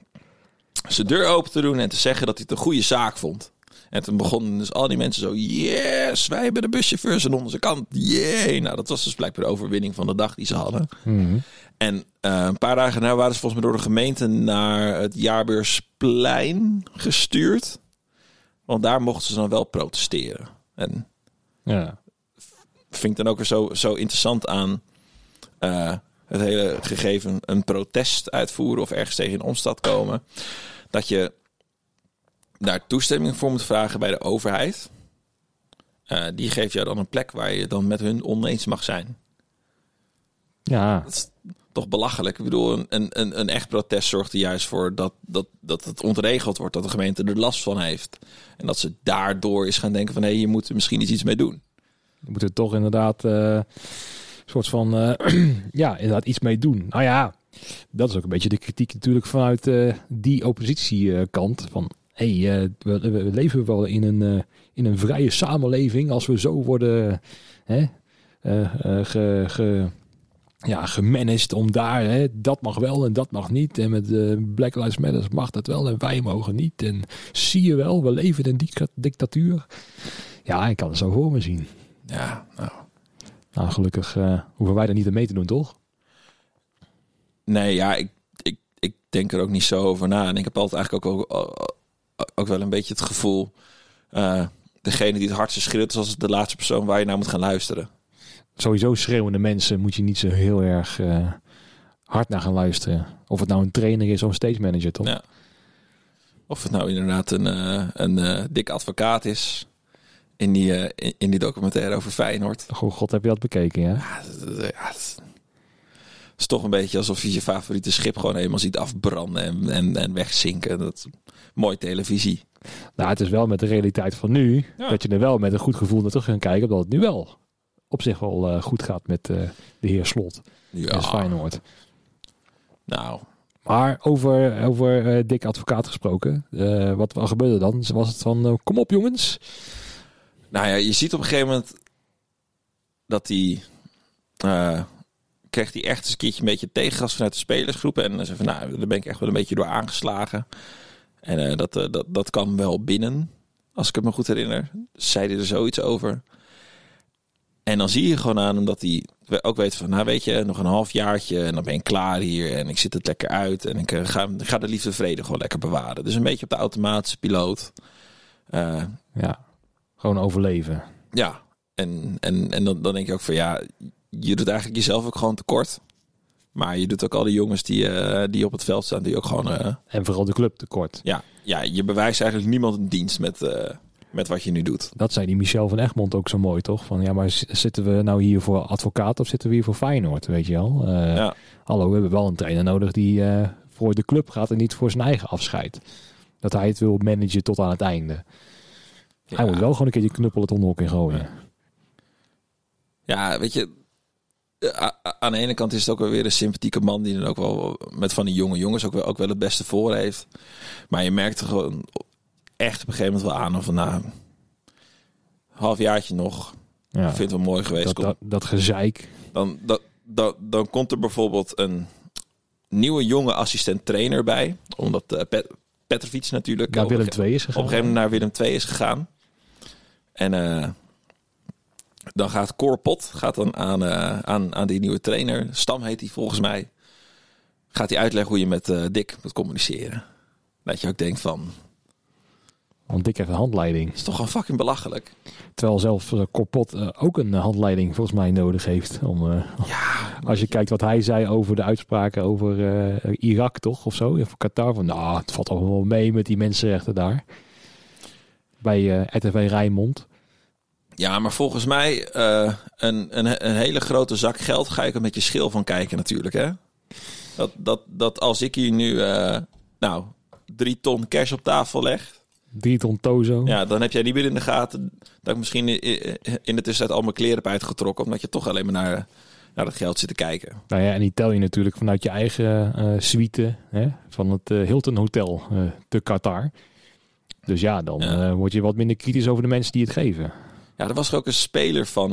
zijn deur open te doen en te zeggen dat hij het een goede zaak vond. En toen begonnen dus al die mensen zo, yes, wij hebben de buschauffeurs aan onze kant. Yay. Nou, dat was dus blijkbaar de overwinning van de dag die ze hadden. Mhm. En eh, een paar dagen daarna waren ze volgens mij door de gemeente naar het Jaarbeursplein gestuurd. Want daar mochten ze dan wel protesteren. En Ja. vind ik dan ook weer zo, zo interessant aan eh, het hele gegeven een protest uitvoeren of ergens tegen in omstad komen. Dat je daar toestemming voor moet vragen bij de overheid. Eh, die geeft jou dan een plek waar je dan met hun oneens mag zijn. Ja. Dat is toch belachelijk. Ik bedoel, een, een, een, echt protest zorgt er juist voor dat, dat, dat het ontregeld wordt. Dat de gemeente er last van heeft. En dat ze daardoor is gaan denken van... hé, hey, je moet er misschien iets mee doen. We moeten toch inderdaad eh, een soort van eh, [CLEARS THROAT] ja, inderdaad iets mee doen. Nou ja, dat is ook een beetje de kritiek natuurlijk vanuit eh, die oppositiekant. Van hé, hey, eh, we, leven wel in een, eh, in een vrije samenleving als we zo worden hè, eh, eh, ge, ja, gemanaged om daar, hè, dat mag wel en dat mag niet. En met eh, Black Lives Matter mag dat wel en wij mogen niet. En zie je wel, we leven in een dic- dictatuur. Ja, ik kan het zo voor me zien. Ja, nou... Nou, gelukkig eh, hoeven wij er niet aan mee te doen, toch? Nee, ja, ik, ik, ik denk er ook niet zo over na. En ik heb altijd eigenlijk ook, ook, ook wel een beetje het gevoel... eh, degene die het hardste schreeuwt, is als de laatste persoon waar je naar moet gaan luisteren. Sowieso schreeuwende mensen moet je niet zo heel erg eh, hard naar gaan luisteren. Of het nou een trainer is of een stage manager, toch? Ja. Of het nou inderdaad een, eh, een eh, dik advocaat is... In die, in, in die documentaire over Feyenoord. Goh, god, heb je dat bekeken, ja? Ja, is toch een beetje alsof je je favoriete schip gewoon helemaal ziet afbranden en, en, en wegzinken. Dat mooi televisie. Nou, het is wel met de realiteit van nu, Ja. dat je er wel met een goed gevoel naar terug gaat kijken, omdat het nu wel op zich wel eh, goed gaat met eh, de heer Slot en Feyenoord. Nou, Maar over, over eh dik advocaat gesproken, wat, wat gebeurde dan? Was het van, kom op jongens. nou ja, je ziet op een gegeven moment dat hij... kreeg hij echt eens een keertje een beetje tegengas vanuit de spelersgroep. En dan zei van, nou, daar ben ik echt wel een beetje door aangeslagen. En dat, eh, dat, dat kwam wel binnen, als ik het me goed herinner. Zei hij er zoiets over. En dan zie je gewoon aan hem dat hij ook weet van, nou weet je, nog een halfjaartje en dan ben ik klaar hier en ik zit het lekker uit en ik eh, ga, ga de liefde vrede gewoon lekker bewaren. Dus een beetje op de automatische piloot. Eh, Ja, gewoon overleven. ja, en, en, en dan, dan denk je ook van ja, je doet eigenlijk jezelf ook gewoon tekort. Maar je doet ook al die jongens die, eh, die op het veld staan, die ook gewoon, eh, En vooral de club tekort. ja, ja, je bewijst eigenlijk niemand een dienst met, met wat je nu doet. Dat zei die Michel van Egmond ook zo mooi, toch? Van ja, maar zitten we nou hier voor advocaat of zitten we hier voor Feyenoord, weet je wel? Eh, Ja. Hallo, we hebben wel een trainer nodig die eh, voor de club gaat en niet voor zijn eigen afscheid. Dat hij het wil managen tot aan het einde. Hij moet wel gewoon een keer die knuppel het onderhoek in gooien. Ja, weet je, eh, aan de ene kant is het ook wel weer een sympathieke man die dan ook wel met van die jonge jongens ook wel, ook wel het beste voor heeft. Maar je merkt er gewoon echt op een gegeven moment wel aan van nou, halfjaartje nog. Ja. Ik vind het wel mooi geweest. dat, dat, dat gezeik. dan, dat, dat, dan komt er bijvoorbeeld een nieuwe jonge assistent trainer bij. Omdat uh, Pet, Petrovic natuurlijk Naar Willem II is op een gegaan. gegeven moment naar Willem II is gegaan. En eh, dan gaat Cor Pot gaat dan aan, eh, aan, aan die nieuwe trainer, Stam heet hij volgens mij, gaat hij uitleggen hoe je met eh, Dick moet communiceren. Dat je ook denkt van, Want Dick heeft een handleiding. is toch gewoon fucking belachelijk. Terwijl zelfs eh, Corpot eh, ook een eh, handleiding volgens mij nodig heeft. Om, eh, Ja, als je kijkt wat hij zei over de uitspraken over eh, Irak toch of zo. Of Qatar. Van nou, het valt allemaal wel mee met die mensenrechten daar. Bij eh, RTV Rijnmond. Ja, maar volgens mij eh, een, een, een hele grote zak geld ga ik er met je schil van kijken natuurlijk. Hè? Dat, dat, dat als ik hier nu eh, nou, drie ton cash op tafel leg, Drie ton tozo. ja, dan heb jij niet meer in de gaten dat ik misschien in, de tussentijd al mijn kleren heb uitgetrokken. Omdat je toch alleen maar naar, naar dat geld zit te kijken. Nou ja, en die tel je natuurlijk vanuit je eigen eh suite hè, van het eh, Hilton Hotel eh, te Qatar. Dus ja, dan Ja. word je wat minder kritisch over de mensen die het geven. Ja, er was er ook een speler van,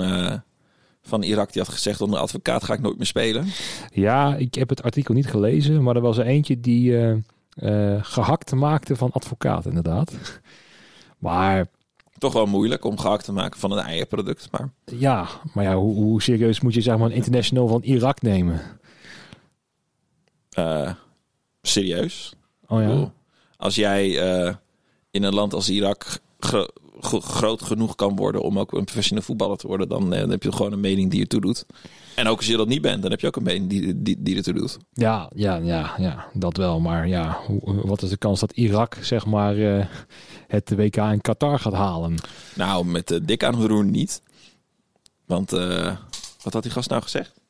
van Irak die had gezegd onder advocaat ga ik nooit meer spelen. Ja, ik heb het artikel niet gelezen, maar er was er eentje die eh, gehakt maakte van advocaat, inderdaad. [LAUGHS] Maar Toch wel moeilijk om gehakt te maken van een eierproduct. Maar ja, maar ja, hoe, hoe serieus moet je zeg maar een international van Irak nemen? eh, serieus. Oh ja, Als jij eh, in een land als Irak gro- groot genoeg kan worden om ook een professioneel voetballer te worden, dan, eh, dan heb je gewoon een mening die ertoe doet. En ook als je dat niet bent, dan heb je ook een mening die, die, die ertoe doet. ja, ja, ja, ja, dat wel. Maar ja, wat is de kans dat Irak zeg maar eh, het WK in Qatar gaat halen? Nou, met de dik aan niet. Want eh, wat had die gast nou gezegd?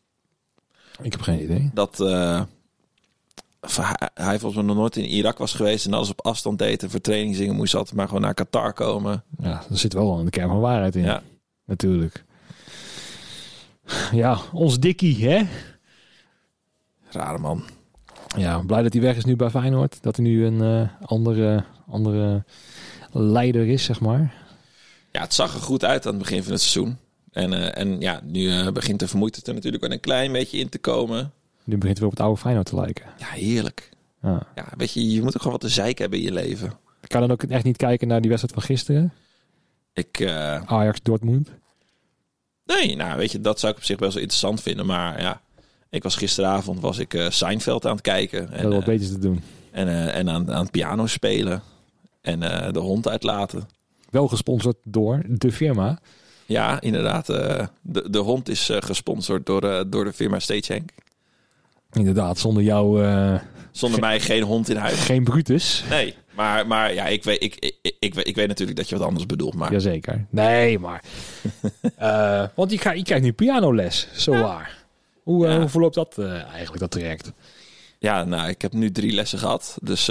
Ik heb geen idee. Dat eh, hij, volgens mij nog nooit in Irak was geweest en alles op afstand deed en voor training zingen moest altijd maar gewoon naar Qatar komen. Ja, er zit wel een kern van waarheid in. Ja. Natuurlijk. Ja, ons Dikkie, hè? Rare man. Ja, blij dat hij weg is nu bij Feyenoord. Dat hij nu een eh, andere, andere leider is, zeg maar. Ja, het zag er goed uit aan het begin van het seizoen. En, eh, en ja, nu eh, begint de vermoeidheid er natuurlijk wel een klein beetje in te komen. Nu begint hij weer op het oude Feyenoord te lijken. Ja, heerlijk. Ja. Ja, weet je, je moet ook gewoon wat te zeiken hebben in je leven. Ik kan dan ook echt niet kijken naar die wedstrijd van gisteren. Ik, eh, Ajax Dortmund. nee, nou weet je, dat zou ik op zich best wel interessant vinden. Maar ja, ik was gisteravond was ik eh Seinfeld aan het kijken. En, wat eh, beters te doen. en, en aan, aan het piano spelen. En de hond uitlaten. Wel gesponsord door de firma. Ja, inderdaad. de, de hond is gesponsord door, door de firma Stagehank. Inderdaad, zonder jou eh, Zonder mij geen hond in huis. geen Brutus. Nee, maar, maar ja, ik weet, ik, ik, ik, weet- ik weet natuurlijk dat je wat anders bedoelt. Maar Jazeker. Nee, maar... [LAUGHS] Eh, want je, krijgt- je krijgt nu pianoles, zo waar. Hoe, eh, Ja. hoe verloopt dat eigenlijk, dat traject? ja, nou, ik heb nu drie lessen gehad. Dus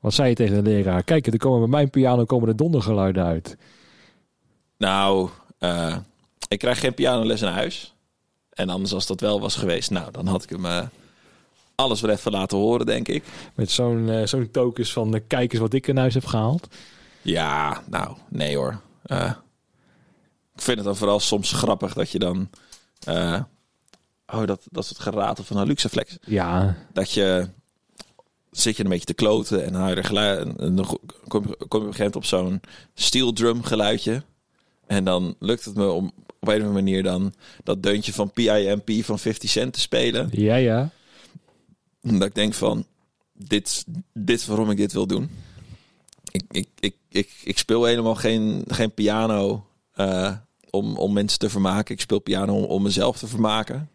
Wat zei je tegen de leraar? Kijk, er komen bij mijn piano komen er dondergeluiden uit. nou, ik krijg geen pianoles in huis. En anders als dat wel was geweest, nou, dan had ik hem eh, alles weer even laten horen, denk ik. Met zo'n eh, zo'n tokens van de kijkers wat ik in huis heb gehaald. Ja, nou, nee hoor. Eh, ik vind het dan vooral soms grappig dat je dan... eh, oh, dat, dat is het geratel van een Luxeflex. Ja, dat je zit je een beetje te kloten en dan je er geluid en dan kom je, kom je op een gegeven moment op zo'n steel drum geluidje en dan lukt het me om op een of andere manier dan dat deuntje van PIMP van 50 Cent te spelen. ja, ja. Dat ik denk van dit, dit is waarom ik dit wil doen. Ik, ik, ik, ik, ik speel helemaal geen, geen piano eh, om, om mensen te vermaken. Ik speel piano om, om mezelf te vermaken.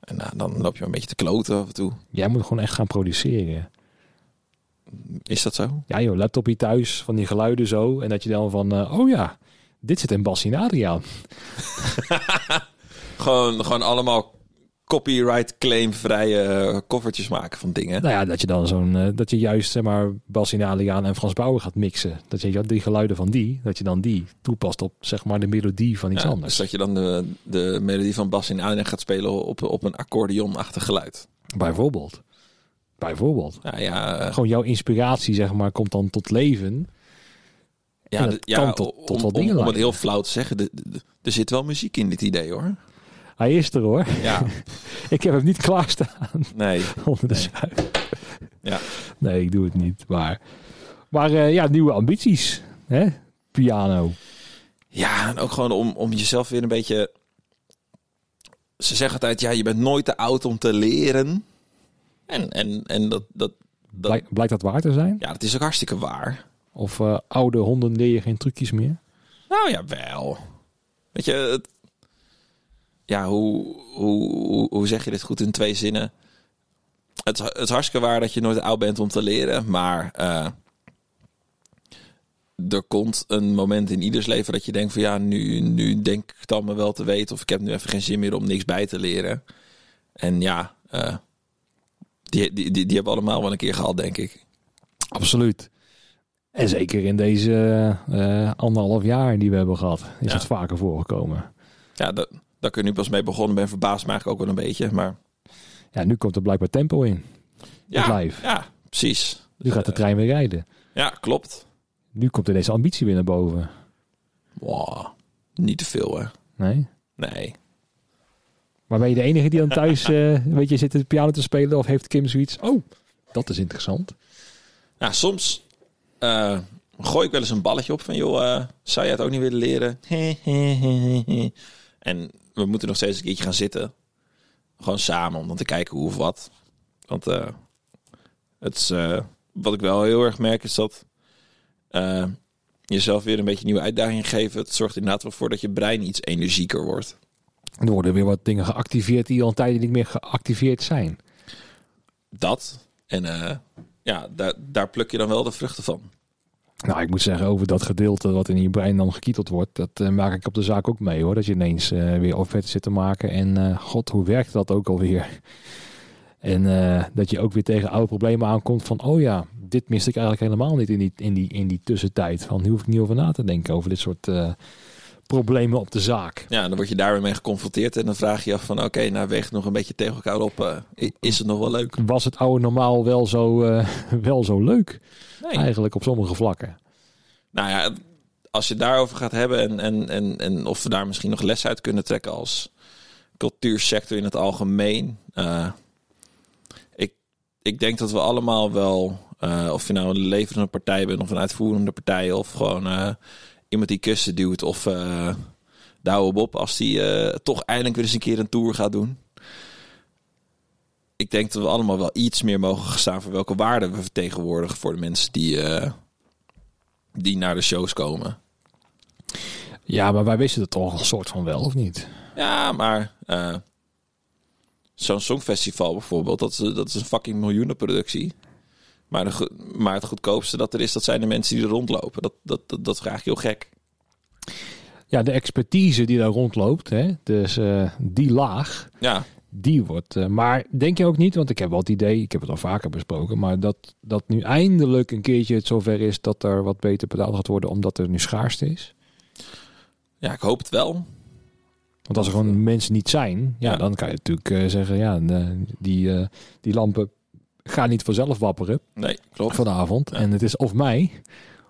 En nou, dan loop je een beetje te kloten af en toe. Jij moet gewoon echt gaan produceren. Is dat zo? Ja joh, laptopje thuis, van die geluiden zo. En dat je dan van, eh, oh ja, dit zit in Adriaan. [LAUGHS] Gewoon, gewoon allemaal copyright claim vrije eh, koffertjes maken van dingen. Nou ja, dat je dan zo'n, eh, dat je juist zeg maar Bassie en Frans Bauer gaat mixen. Dat je die geluiden van die, dat je dan die toepast op zeg maar de melodie van iets Ja, anders. dus dat je dan de, de melodie van Bas in Adriaan gaat spelen op, op een accordeonachtig geluid. Bijvoorbeeld. Bijvoorbeeld. Ja, ja, eh, Gewoon jouw inspiratie zeg maar komt dan tot leven. Ja, dat ja kan tot- tot om, dingen om het heel flauw te zeggen, de- de- er zit wel muziek in dit idee hoor. Hij is er hoor. Ja, [LAUGHS] Ik heb hem niet klaarstaan [LAUGHS] nee. [LAUGHS] onder de schuif. Ja. Nee, ik doe het niet. Maar, maar eh, ja, nieuwe ambities. Hè? Piano. Ja, en ook gewoon om, om jezelf weer een beetje... Ze zeggen altijd, ja, je bent nooit te oud om te leren. En, en, en dat, dat, dat, Blijk- blijkt dat waar te zijn? ja, dat is ook hartstikke waar. Of eh, oude honden leren geen trucjes meer? Nou ja, wel. Weet je, het- ja, hoe, hoe, hoe, hoe zeg je dit goed in twee zinnen? Het, het is hartstikke waar dat je nooit oud bent om te leren, maar eh, er komt een moment in ieders leven dat je denkt van ja, nu, nu denk ik het allemaal wel te weten of ik heb nu even geen zin meer om niks bij te leren. En ja, eh, die, die, die, die hebben we allemaal wel een keer gehad, denk ik. Absoluut. En zeker in deze eh, anderhalf jaar die we hebben gehad, is Ja. het vaker voorgekomen. Ja, dat, dat ik er nu pas mee begonnen ben, verbaast me eigenlijk ook wel een beetje. Maar Ja, nu komt er blijkbaar tempo in. ja, live. ja precies. Nu gaat de trein weer rijden. Ja, klopt. Nu komt er deze ambitie weer naar boven. Wow, niet te veel, hè? Nee? Nee. Maar ben je de enige die dan thuis [LAUGHS] eh weet je, zit de piano te spelen? Of heeft Kim zoiets? Oh, dat is interessant. Nou, soms eh, gooi ik wel eens een balletje op van, joh, eh, zou jij het ook niet willen leren? [LAUGHS] en we moeten nog steeds een keertje gaan zitten. Gewoon samen, om dan te kijken hoe of wat. Want eh, het is, eh, wat ik wel heel erg merk is dat eh, jezelf weer een beetje nieuwe uitdaging geven. Het zorgt inderdaad wel voor dat je brein iets energieker wordt. Er worden weer wat dingen geactiveerd die al een tijdje niet meer geactiveerd zijn. Dat. En eh, ja, daar, daar pluk je dan wel de vruchten van. Nou, ik moet zeggen, over dat gedeelte wat in je brein dan gekieteld wordt, dat eh, maak ik op de zaak ook mee hoor. Dat je ineens eh, weer offerte zit te maken. En eh, god, hoe werkt dat ook alweer? [LAUGHS] En dat je ook weer tegen oude problemen aankomt van, oh ja, dit miste ik eigenlijk helemaal niet in die, in die, in die tussentijd. Van, nu hoef ik niet over na te denken over dit soort problemen op de zaak. Ja, dan word je daar weer mee geconfronteerd. En dan vraag je je af van, oké, nou weegt nog een beetje tegen elkaar op. eh, is het nog wel leuk? Was het oude normaal wel zo, eh, [LAUGHS] wel zo leuk? Nee. Eigenlijk op sommige vlakken. Nou ja, als je het daarover gaat hebben en, en, en, en of we daar misschien nog les uit kunnen trekken als cultuursector in het algemeen. eh, ik, ik denk dat we allemaal wel, of je nou een leverende partij bent of een uitvoerende partij of gewoon iemand die kussen duwt of eh de oude Bob als die eh, toch eindelijk weer eens een keer een tour gaat doen. Ik denk dat we allemaal wel iets meer mogen staan voor welke waarden we vertegenwoordigen voor de mensen die, eh, die naar de shows komen. Ja, maar wij wisten het toch een soort van wel, of niet? Ja, maar eh, zo'n songfestival bijvoorbeeld, dat is, dat is een fucking miljoenenproductie. Maar, de, maar het goedkoopste dat er is, dat zijn de mensen die er rondlopen. Dat, dat, dat, dat is eigenlijk heel gek. Ja, de expertise die daar rondloopt, hè, dus eh, die laag, Ja, die wordt... eh, maar denk je ook niet, want ik heb wel het idee, ik heb het al vaker besproken, maar dat, dat nu eindelijk een keertje het zover is dat er wat beter betaald gaat worden, omdat er nu schaarste is? ja, ik hoop het wel. Want als er gewoon mensen niet zijn, ja, Ja. dan kan je natuurlijk eh, zeggen, ja, eh, die, eh, die lampen gaan niet vanzelf wapperen Nee, klopt. vanavond. Ja. En het is of mij,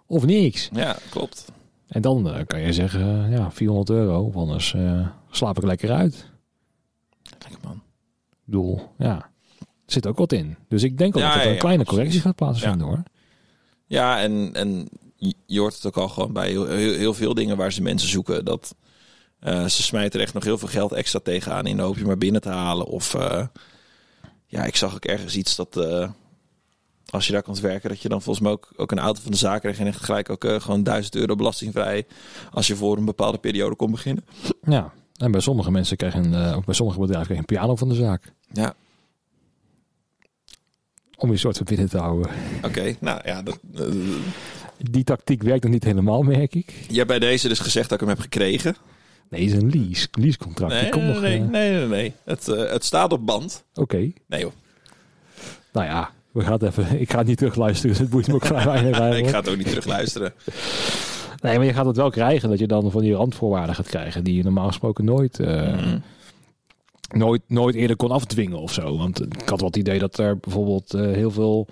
of niks. Ja, klopt. En dan eh, kan je zeggen, eh, ja, 400 euro, of anders eh, slaap ik lekker uit. Lekker man. Ik bedoel, ja, zit ook wat in. Dus ik denk ook Ja, dat er ja, een kleine correctie gaat plaatsvinden hoor. Ja, en, en je- hoort het ook al gewoon bij heel, heel, heel veel dingen waar ze mensen zoeken. Dat ze smijten er echt nog heel veel geld extra tegenaan in de hoop je maar binnen te halen. Of ja, ik zag ook ergens iets dat eh, als je daar komt werken, dat je dan volgens mij ook, ook een auto van de zaak krijgt en gelijk ook eh, gewoon 1000 euro belastingvrij als je voor een bepaalde periode kon beginnen. Ja, en bij sommige mensen krijgen, eh, ook bij sommige bedrijven krijgen een piano van de zaak. Ja, Om je soort van binnen te houden. oké. Nou ja, dat, Die tactiek werkt nog niet helemaal, merk ik. je hebt bij deze dus gezegd dat ik hem heb gekregen. Nee, het is een lease, leasecontract. Nee, nee, nog, nee, eh, nee, nee, nee. Het, eh, het staat op band. Oké, Nee joh, nou ja, we gaan het even. Ik ga het niet terugluisteren, dus het boeit me ook vrij weinig [LAUGHS] ik ga het ook niet terug luisteren. Nee, maar je gaat het wel krijgen dat je dan van die randvoorwaarden gaat krijgen die je normaal gesproken nooit, eh, Mhm. nooit, nooit eerder kon afdwingen of zo. Want ik had wel het idee dat er bijvoorbeeld heel veel.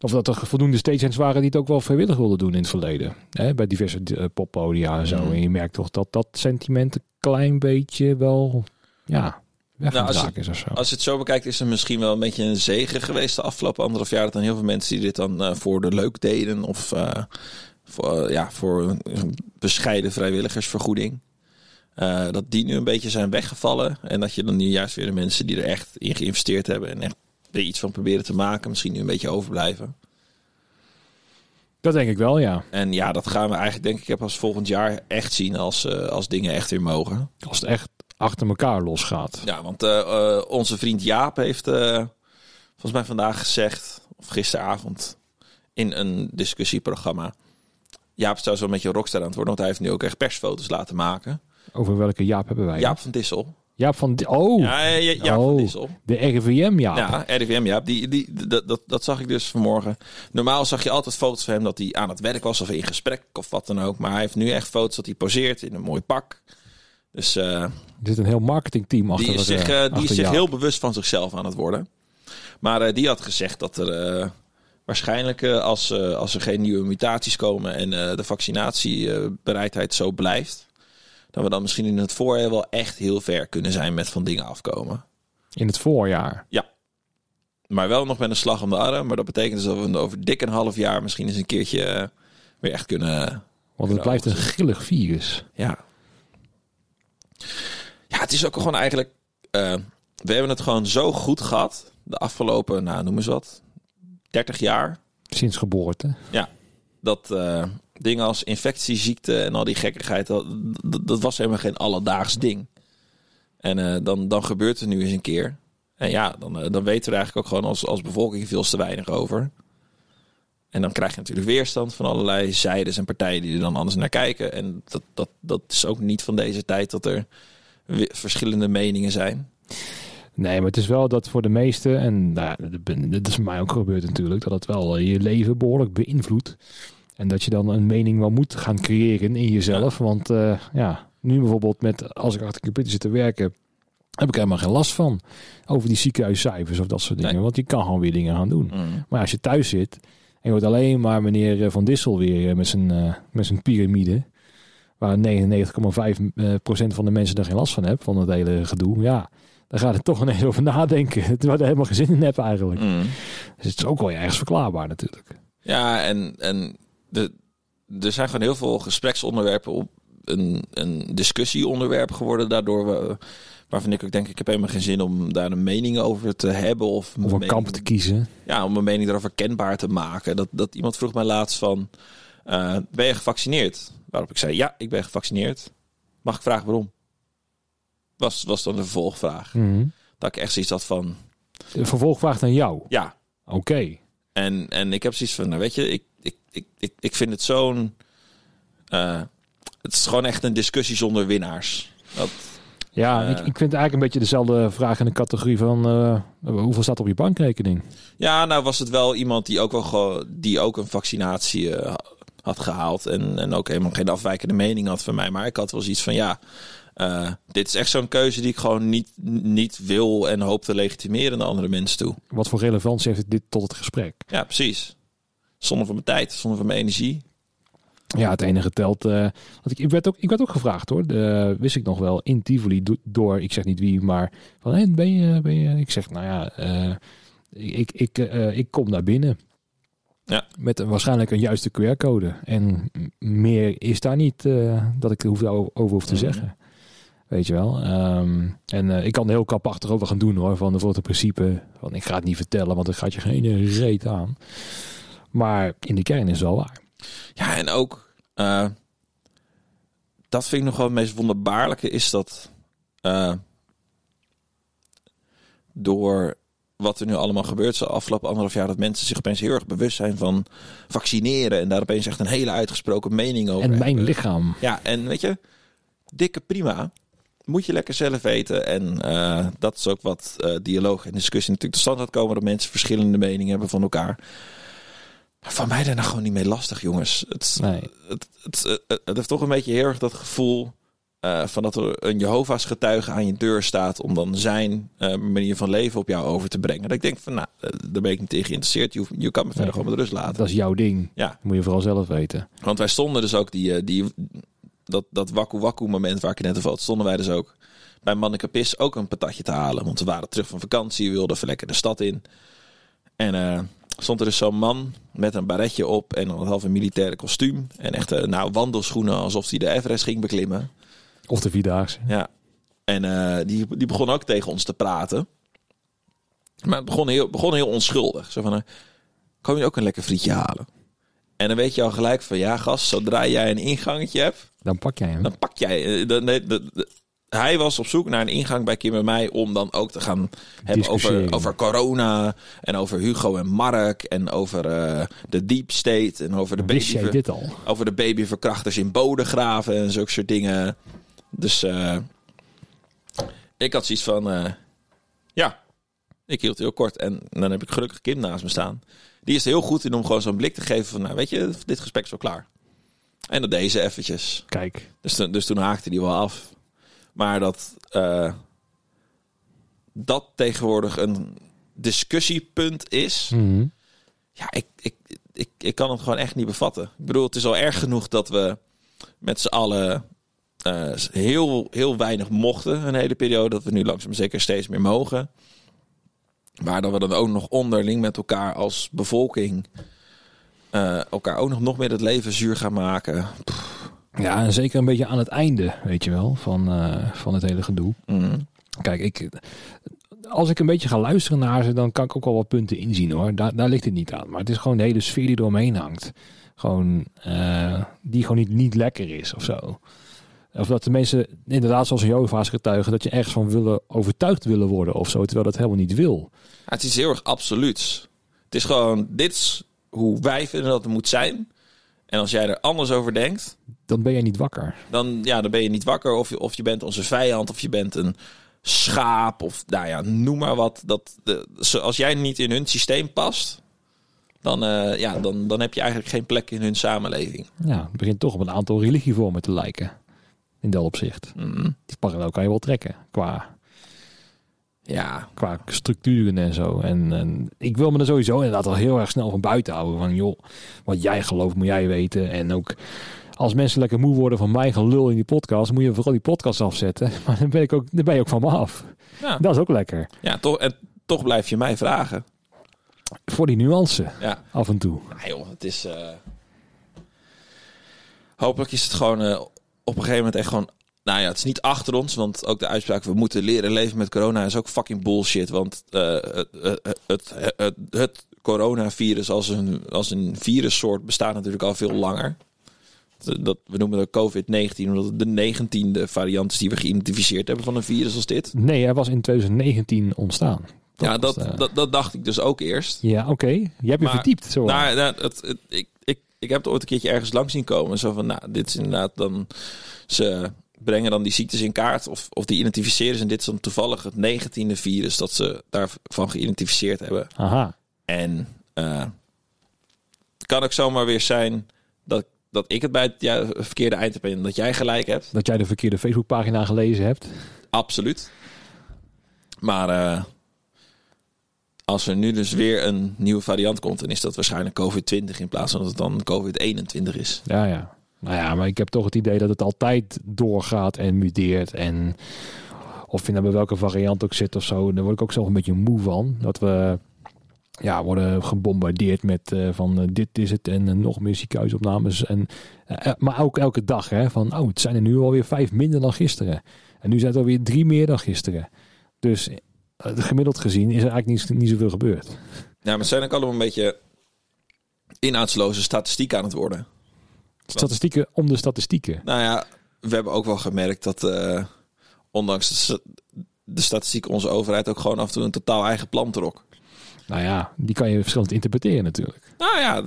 Of dat er voldoende stagehands waren die het ook wel vrijwillig wilden doen in het verleden. Hè, bij diverse eh, poppodia en zo. Mhm. En je merkt toch dat dat sentiment een klein beetje wel. Ja, Nou, het is of zo. Als je het zo bekijkt, is het misschien wel een beetje een zegen geweest de afgelopen anderhalf jaar. Dat dan heel veel mensen die dit dan eh, voor de leuk deden. Of eh, voor, ja, voor een bescheiden vrijwilligersvergoeding. Dat die nu een beetje zijn weggevallen. En dat je dan nu juist weer de mensen die er echt in geïnvesteerd hebben en echt er iets van proberen te maken, misschien nu een beetje overblijven. Dat denk ik wel, ja. En ja, dat gaan we eigenlijk denk ik pas volgend jaar echt zien als, eh, als dingen echt weer mogen. Als het echt achter elkaar losgaat. Ja, want eh, eh, onze vriend Jaap heeft volgens mij vandaag gezegd, of gisteravond, in een discussieprogramma. Jaap zou zo met je rockstar aan het worden, want hij heeft nu ook echt persfoto's laten maken. Over welke Jaap hebben wij? Jaap van Dissel. Jaap van... Oh, Ja, ja, ja, van Oh. De RIVM Jaap. Ja, RIVM Jaap. Die, die, dat, dat, dat zag ik dus vanmorgen. Normaal zag je altijd foto's van hem dat hij aan het werk was of in gesprek of wat dan ook. Maar hij heeft nu echt foto's dat hij poseert in een mooi pak. Dus eh, Er zit een heel marketingteam achter. die is zich, eh, eh, die is zich heel bewust van zichzelf aan het worden. Maar die had gezegd dat er waarschijnlijk als, als er geen nieuwe mutaties komen en de vaccinatiebereidheid zo blijft, dat we dan misschien in het voorjaar wel echt heel ver kunnen zijn met van dingen afkomen. In het voorjaar. Maar wel nog met een slag om de arm. Maar dat betekent dus dat we over dik een half jaar misschien eens een keertje eh, weer echt kunnen. Want het Ja, blijft een grillig virus. Ja. Ja, het is ook gewoon eigenlijk. eh, we hebben het gewoon zo goed gehad. De afgelopen, nou noem eens wat. 30 jaar. Sinds geboorte. Dat eh, dingen als infectieziekte en al die gekkigheid. Dat, dat, was helemaal geen alledaags ding. En eh, dan, dan gebeurt er nu eens een keer. En ja, dan, eh, dan weten we er eigenlijk ook gewoon als, als bevolking veel te weinig over. En dan krijg je natuurlijk weerstand van allerlei zijdes en partijen die er dan anders naar kijken. En dat, dat, dat is ook niet van deze tijd dat er verschillende meningen zijn. Nee, maar het is wel dat voor de meesten, en nou, dat is bij mij ook gebeurd natuurlijk, dat het wel je leven behoorlijk beïnvloedt. En dat je dan een mening wel moet gaan creëren in jezelf. Want eh, ja, nu bijvoorbeeld met, als ik achter de computer zit te werken, heb ik helemaal geen last van. Over die ziekenhuiscijfers of dat soort dingen. Nee. Want je kan gewoon weer dingen gaan doen. Mm. Maar als je thuis zit en je hoort alleen maar meneer eh, Van Dissel weer eh, met zijn, met zijn piramide. Waar 99,5% eh, procent van de mensen er geen last van hebben, van het hele gedoe. Ja, dan gaat het toch ineens over nadenken. Terwijl [LAUGHS] je er helemaal geen zin in hebt eigenlijk. Mm. Dus het is ook wel ergens verklaarbaar natuurlijk. Ja, en, en de, er zijn gewoon heel veel gespreksonderwerpen op een, een discussieonderwerp geworden. Daardoor we, waarvan ik ook denk, ik heb helemaal geen zin om daar een mening over te hebben. Of, Of mijn een mening- kamp te kiezen. Ja, om mijn mening erover kenbaar te maken. Dat, dat iemand vroeg mij laatst van, eh, ben je gevaccineerd? Waarop ik zei, ja, ik ben gevaccineerd. Mag ik vragen waarom? Was, was dan de vervolgvraag. Mhm. Dat ik echt zoiets had van, De vervolgvraag aan jou. ja, Oké. En, en ik heb zoiets van, nou weet je, ik, ik, ik, ik, vind het zo'n... eh, het is gewoon echt een discussie zonder winnaars. Dat, Ja, Eh. ik, ik vind eigenlijk een beetje dezelfde vraag in de categorie van eh, hoeveel staat op je bankrekening? ja, nou was het wel iemand die ook, wel die ook een vaccinatie had gehaald. En, en ook helemaal geen afwijkende mening had van mij. Maar ik had wel zoiets van, ja, dit is echt zo'n keuze die ik gewoon niet, niet wil en hoop te legitimeren naar andere mensen toe. Wat voor relevantie heeft dit tot het gesprek? Ja, precies. Zonder van mijn tijd, zonder van mijn energie. Ja, het enige telt. eh, want ik, ik, werd ook, ik werd ook gevraagd hoor. De, wist ik nog wel in Tivoli do- door, ik zeg niet wie, maar van hey, ben, je, ben je. Ik zeg, nou ja, eh, ik, ik, eh, ik kom daar binnen. Ja. Met een, waarschijnlijk een juiste QR-code. En meer is daar niet eh, dat ik er hoef, over hoef te Mhm. zeggen. Weet je wel. Ehm, en eh, ik kan er heel kapachtig over gaan doen hoor. Van bijvoorbeeld het principe van ik ga het niet vertellen, want dan gaat je geen reet aan. Maar in de kern is het wel waar. Ja, en ook, eh, dat vind ik nog wel het meest wonderbaarlijke, is dat eh, door wat er nu allemaal gebeurt de afgelopen anderhalf jaar, dat mensen zich opeens heel erg bewust zijn van vaccineren en daar opeens echt een hele uitgesproken mening over En mijn lichaam. Ja, en weet je, dikke prima. Moet je lekker zelf weten. En eh, dat is ook wat dialoog en discussie natuurlijk tot stand gaat komen. Dat mensen verschillende meningen hebben van elkaar. Van mij daar nou gewoon niet mee lastig, jongens. Het, Nee. het, het, het, het heeft toch een beetje heel erg dat gevoel eh, van dat er een Jehovah's getuige aan je deur staat om dan zijn eh, manier van leven op jou over te brengen. Dat ik denk van, nou, eh, daar ben ik niet tegen geïnteresseerd. Je, kan me verder Nee. gewoon met rust laten. Dat is jouw ding. Ja, Dat moet je vooral zelf weten. want wij stonden dus ook die, eh, die dat, dat wakku wakku moment waar ik het net over had, stonden wij dus ook bij Manneke Pis ook een patatje te halen. Want we waren terug van vakantie, we wilden even lekker de stad in. En eh, stond er dus zo'n man met een baretje op en een half een militaire kostuum. En echt eh, nou, wandelschoenen alsof hij de Everest ging beklimmen. Of de Vierdaagse. Ja. En eh, die, die begon ook tegen ons te praten. Maar het begon heel, begon heel onschuldig. Zo van, eh, kom je ook een lekker frietje halen? En dan weet je al gelijk van, ja gast, zodra jij een ingangetje hebt, Dan pak jij hem. dan pak jij... dan- nee, de- de- hij was op zoek naar een ingang bij Kim en mij om dan ook te gaan hebben over, over corona en over Hugo en Mark en over eh, de deep state en over de baby, over de babyverkrachters in Bodegraven en zulke soort dingen. Dus eh, ik had zoiets van, eh, ja, ik hield heel kort en dan heb ik gelukkig Kim naast me staan. Die is er heel goed in om gewoon zo'n blik te geven van, nou weet je, dit gesprek is wel klaar. En dat deed ze eventjes. Kijk. Dus, toen- dus toen haakte die wel af. Maar dat eh, dat tegenwoordig een discussiepunt is. Mhm. Ja, ik, ik, ik, ik kan het gewoon echt niet bevatten. Ik bedoel, het is al erg genoeg dat we met z'n allen eh, heel, heel weinig mochten een hele periode. Dat we nu langzaam zeker steeds meer mogen. Maar dat we dan ook nog onderling met elkaar als bevolking eh, elkaar ook nog, nog meer het leven zuur gaan maken. Ja, en zeker een beetje aan het einde, weet je wel, van, eh, van het hele gedoe. Mm. Kijk, ik, als ik een beetje ga luisteren naar ze, dan kan ik ook wel wat punten inzien hoor. Daar, daar ligt het niet aan. Maar het is gewoon de hele sfeer die eromheen hangt. Gewoon, eh, die gewoon niet, niet lekker is of zo. Of dat de mensen, inderdaad zoals een Jehovah's getuigen, dat je ergens van willen, overtuigd willen worden of zo. Terwijl dat helemaal niet wil. Ja, het is heel erg absoluuts. Het is gewoon, dit is hoe wij vinden dat het moet zijn. En als jij er anders over denkt, Dan ben jij niet wakker. dan, ja, dan ben je niet wakker. Of je, of je bent onze vijand, of je bent een schaap, of nou ja, noem maar wat. Dat, de, als jij niet in hun systeem past, dan, eh, ja, dan, dan heb je eigenlijk geen plek in hun samenleving. Ja, het begint toch op een aantal religievormen te lijken. In dat opzicht. Mm. Die parallel kan je wel trekken. Qua Ja, qua structuren en zo. En, en ik wil me er sowieso inderdaad al heel erg snel van buiten houden. Van joh, wat jij gelooft moet jij weten. En ook als mensen lekker moe worden van mijn gelul in die podcast, moet je vooral die podcast afzetten. [LAUGHS] Maar dan ben, ik ook, dan ben je ook van me af. ja. Dat is ook lekker. ja toch, en toch blijf je mij vragen. Voor die nuance Ja, af en toe. Nou joh, het is... eh, Hopelijk is het gewoon eh, op een gegeven moment echt gewoon... Nou ja, het is niet achter ons, want ook de uitspraak... we moeten leren leven met corona is ook fucking bullshit. Want eh, het, het, het, het, coronavirus als een, als een virussoort bestaat natuurlijk al veel langer. Dat, we noemen dat COVID-19, omdat het de negentiende variant is die we geïdentificeerd hebben van een virus als dit. Nee, hij was in 2019 ontstaan. ja, was, dat, eh, dat, dat dacht ik dus ook eerst. Ja, oké. Je hebt je Maar- verdiept. Zo. Nou, nou, het, het- ik, ik, ik heb het ooit een keertje ergens langs zien komen. Zo van, nou, dit is inderdaad dan... Ze brengen dan die ziektes in kaart of, of die identificeren ze. En dit is dan toevallig het negentiende virus dat ze daarvan geïdentificeerd hebben. Aha. En eh, het kan ook zomaar weer zijn dat, dat ik het bij het ja, verkeerde eind heb en dat jij gelijk hebt. Dat jij de verkeerde Facebookpagina gelezen hebt. Absoluut. Maar eh, als er nu dus weer een nieuwe variant komt, dan is dat waarschijnlijk COVID-20 in plaats van dat het dan COVID-21 is. Ja, ja. Nou ja, maar ik heb toch het idee dat het altijd doorgaat en muteert. En of je nou bij welke variant ook zit of zo, daar word ik ook zelf een beetje moe van. Dat we ja, worden gebombardeerd met eh, van eh, dit is het en eh, nog meer ziekenhuisopnames. En, maar ook elke dag hè, van oh, het zijn er nu alweer vijf minder dan gisteren. En nu zijn het alweer drie meer dan gisteren. Dus gemiddeld gezien is er eigenlijk niet, niet zoveel gebeurd. Ja, maar het zijn ook allemaal een beetje inhoudsloze statistiek aan het worden. Statistieken om de statistieken. Nou ja, we hebben ook wel gemerkt dat eh, ondanks de, sta- de statistiek onze overheid ook gewoon af en toe een totaal eigen plan trok. Nou ja, die kan je verschillend interpreteren natuurlijk. Nou ja,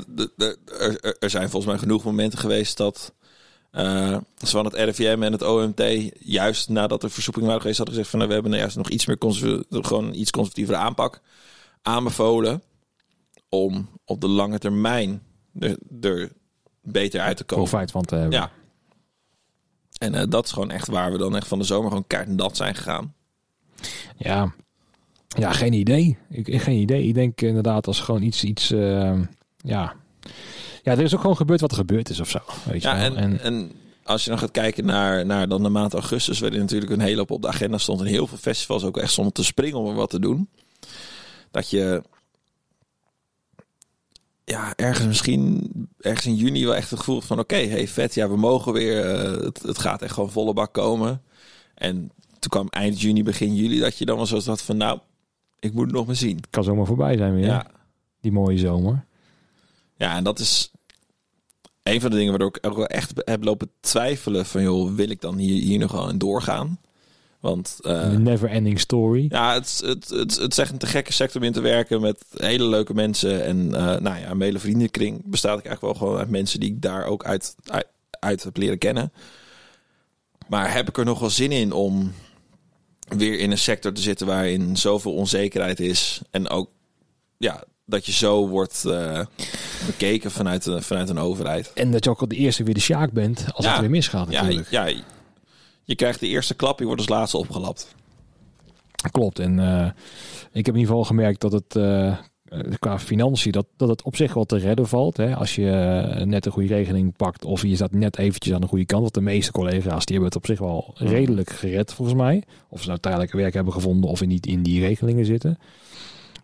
er, er- zijn volgens mij genoeg momenten geweest dat ze van het RIVM en het OMT juist nadat er versoepelingen waren geweest hadden gezegd van nou, we hebben nou juist nog iets meer gewoon een iets conservatievere aanpak aanbevolen om op de lange termijn er, er beter uit te komen. Profijt van te hebben. Ja. En eh, dat is gewoon echt waar we dan echt van de zomer gewoon kaart nat zijn gegaan. Ja, ja geen idee. Ik, ik- geen idee. Ik denk inderdaad als gewoon iets, iets eh, ja. Ja, er is ook gewoon gebeurd wat er gebeurd is of zo. Weet je Ja, wel. en, En, en als je dan gaat kijken naar, naar dan de maand augustus, waarin natuurlijk een hele hoop op de agenda stond en heel veel festivals ook echt stonden te springen om er wat te doen. Dat je ja, ergens misschien ergens in juni wel echt het gevoel van oké, hey vet, ja, we mogen weer. eh, het, het gaat echt gewoon volle bak komen. En toen kwam eind juni, begin juli dat je dan wel zoals dat van nou, ik moet het nog maar zien. Kan zomaar voorbij zijn weer. Ja. Die mooie zomer. Ja, en dat is een van de dingen waardoor ik ook wel echt heb lopen twijfelen van joh, wil ik dan hier, hier nog wel in doorgaan? Want eh, Een never ending story. ja, het, het, het, het is echt een te gekke sector om in te werken met hele leuke mensen. En eh, nou ja, mijn hele vriendenkring bestaat ik eigenlijk wel gewoon uit mensen die ik daar ook uit, uit, uit heb leren kennen. Maar heb ik er nog wel zin in om weer in een sector te zitten waarin zoveel onzekerheid is. En ook ja, dat je zo wordt eh, bekeken vanuit, vanuit een overheid. En dat je ook al de eerste weer de Sjaak bent als Ja. het weer misgaat Ja, natuurlijk. ja, je krijgt de eerste klap, je wordt als laatste opgelapt. Klopt. En eh, ik heb in ieder geval gemerkt dat het eh, qua financiën, dat, dat het op zich wel te redden valt. Hè? Als je eh, net een goede regeling pakt of je staat net eventjes aan de goede kant. Want de meeste collega's die hebben het op zich wel redelijk gered volgens mij. Of ze nou tijdelijk werk hebben gevonden of in niet in die regelingen zitten.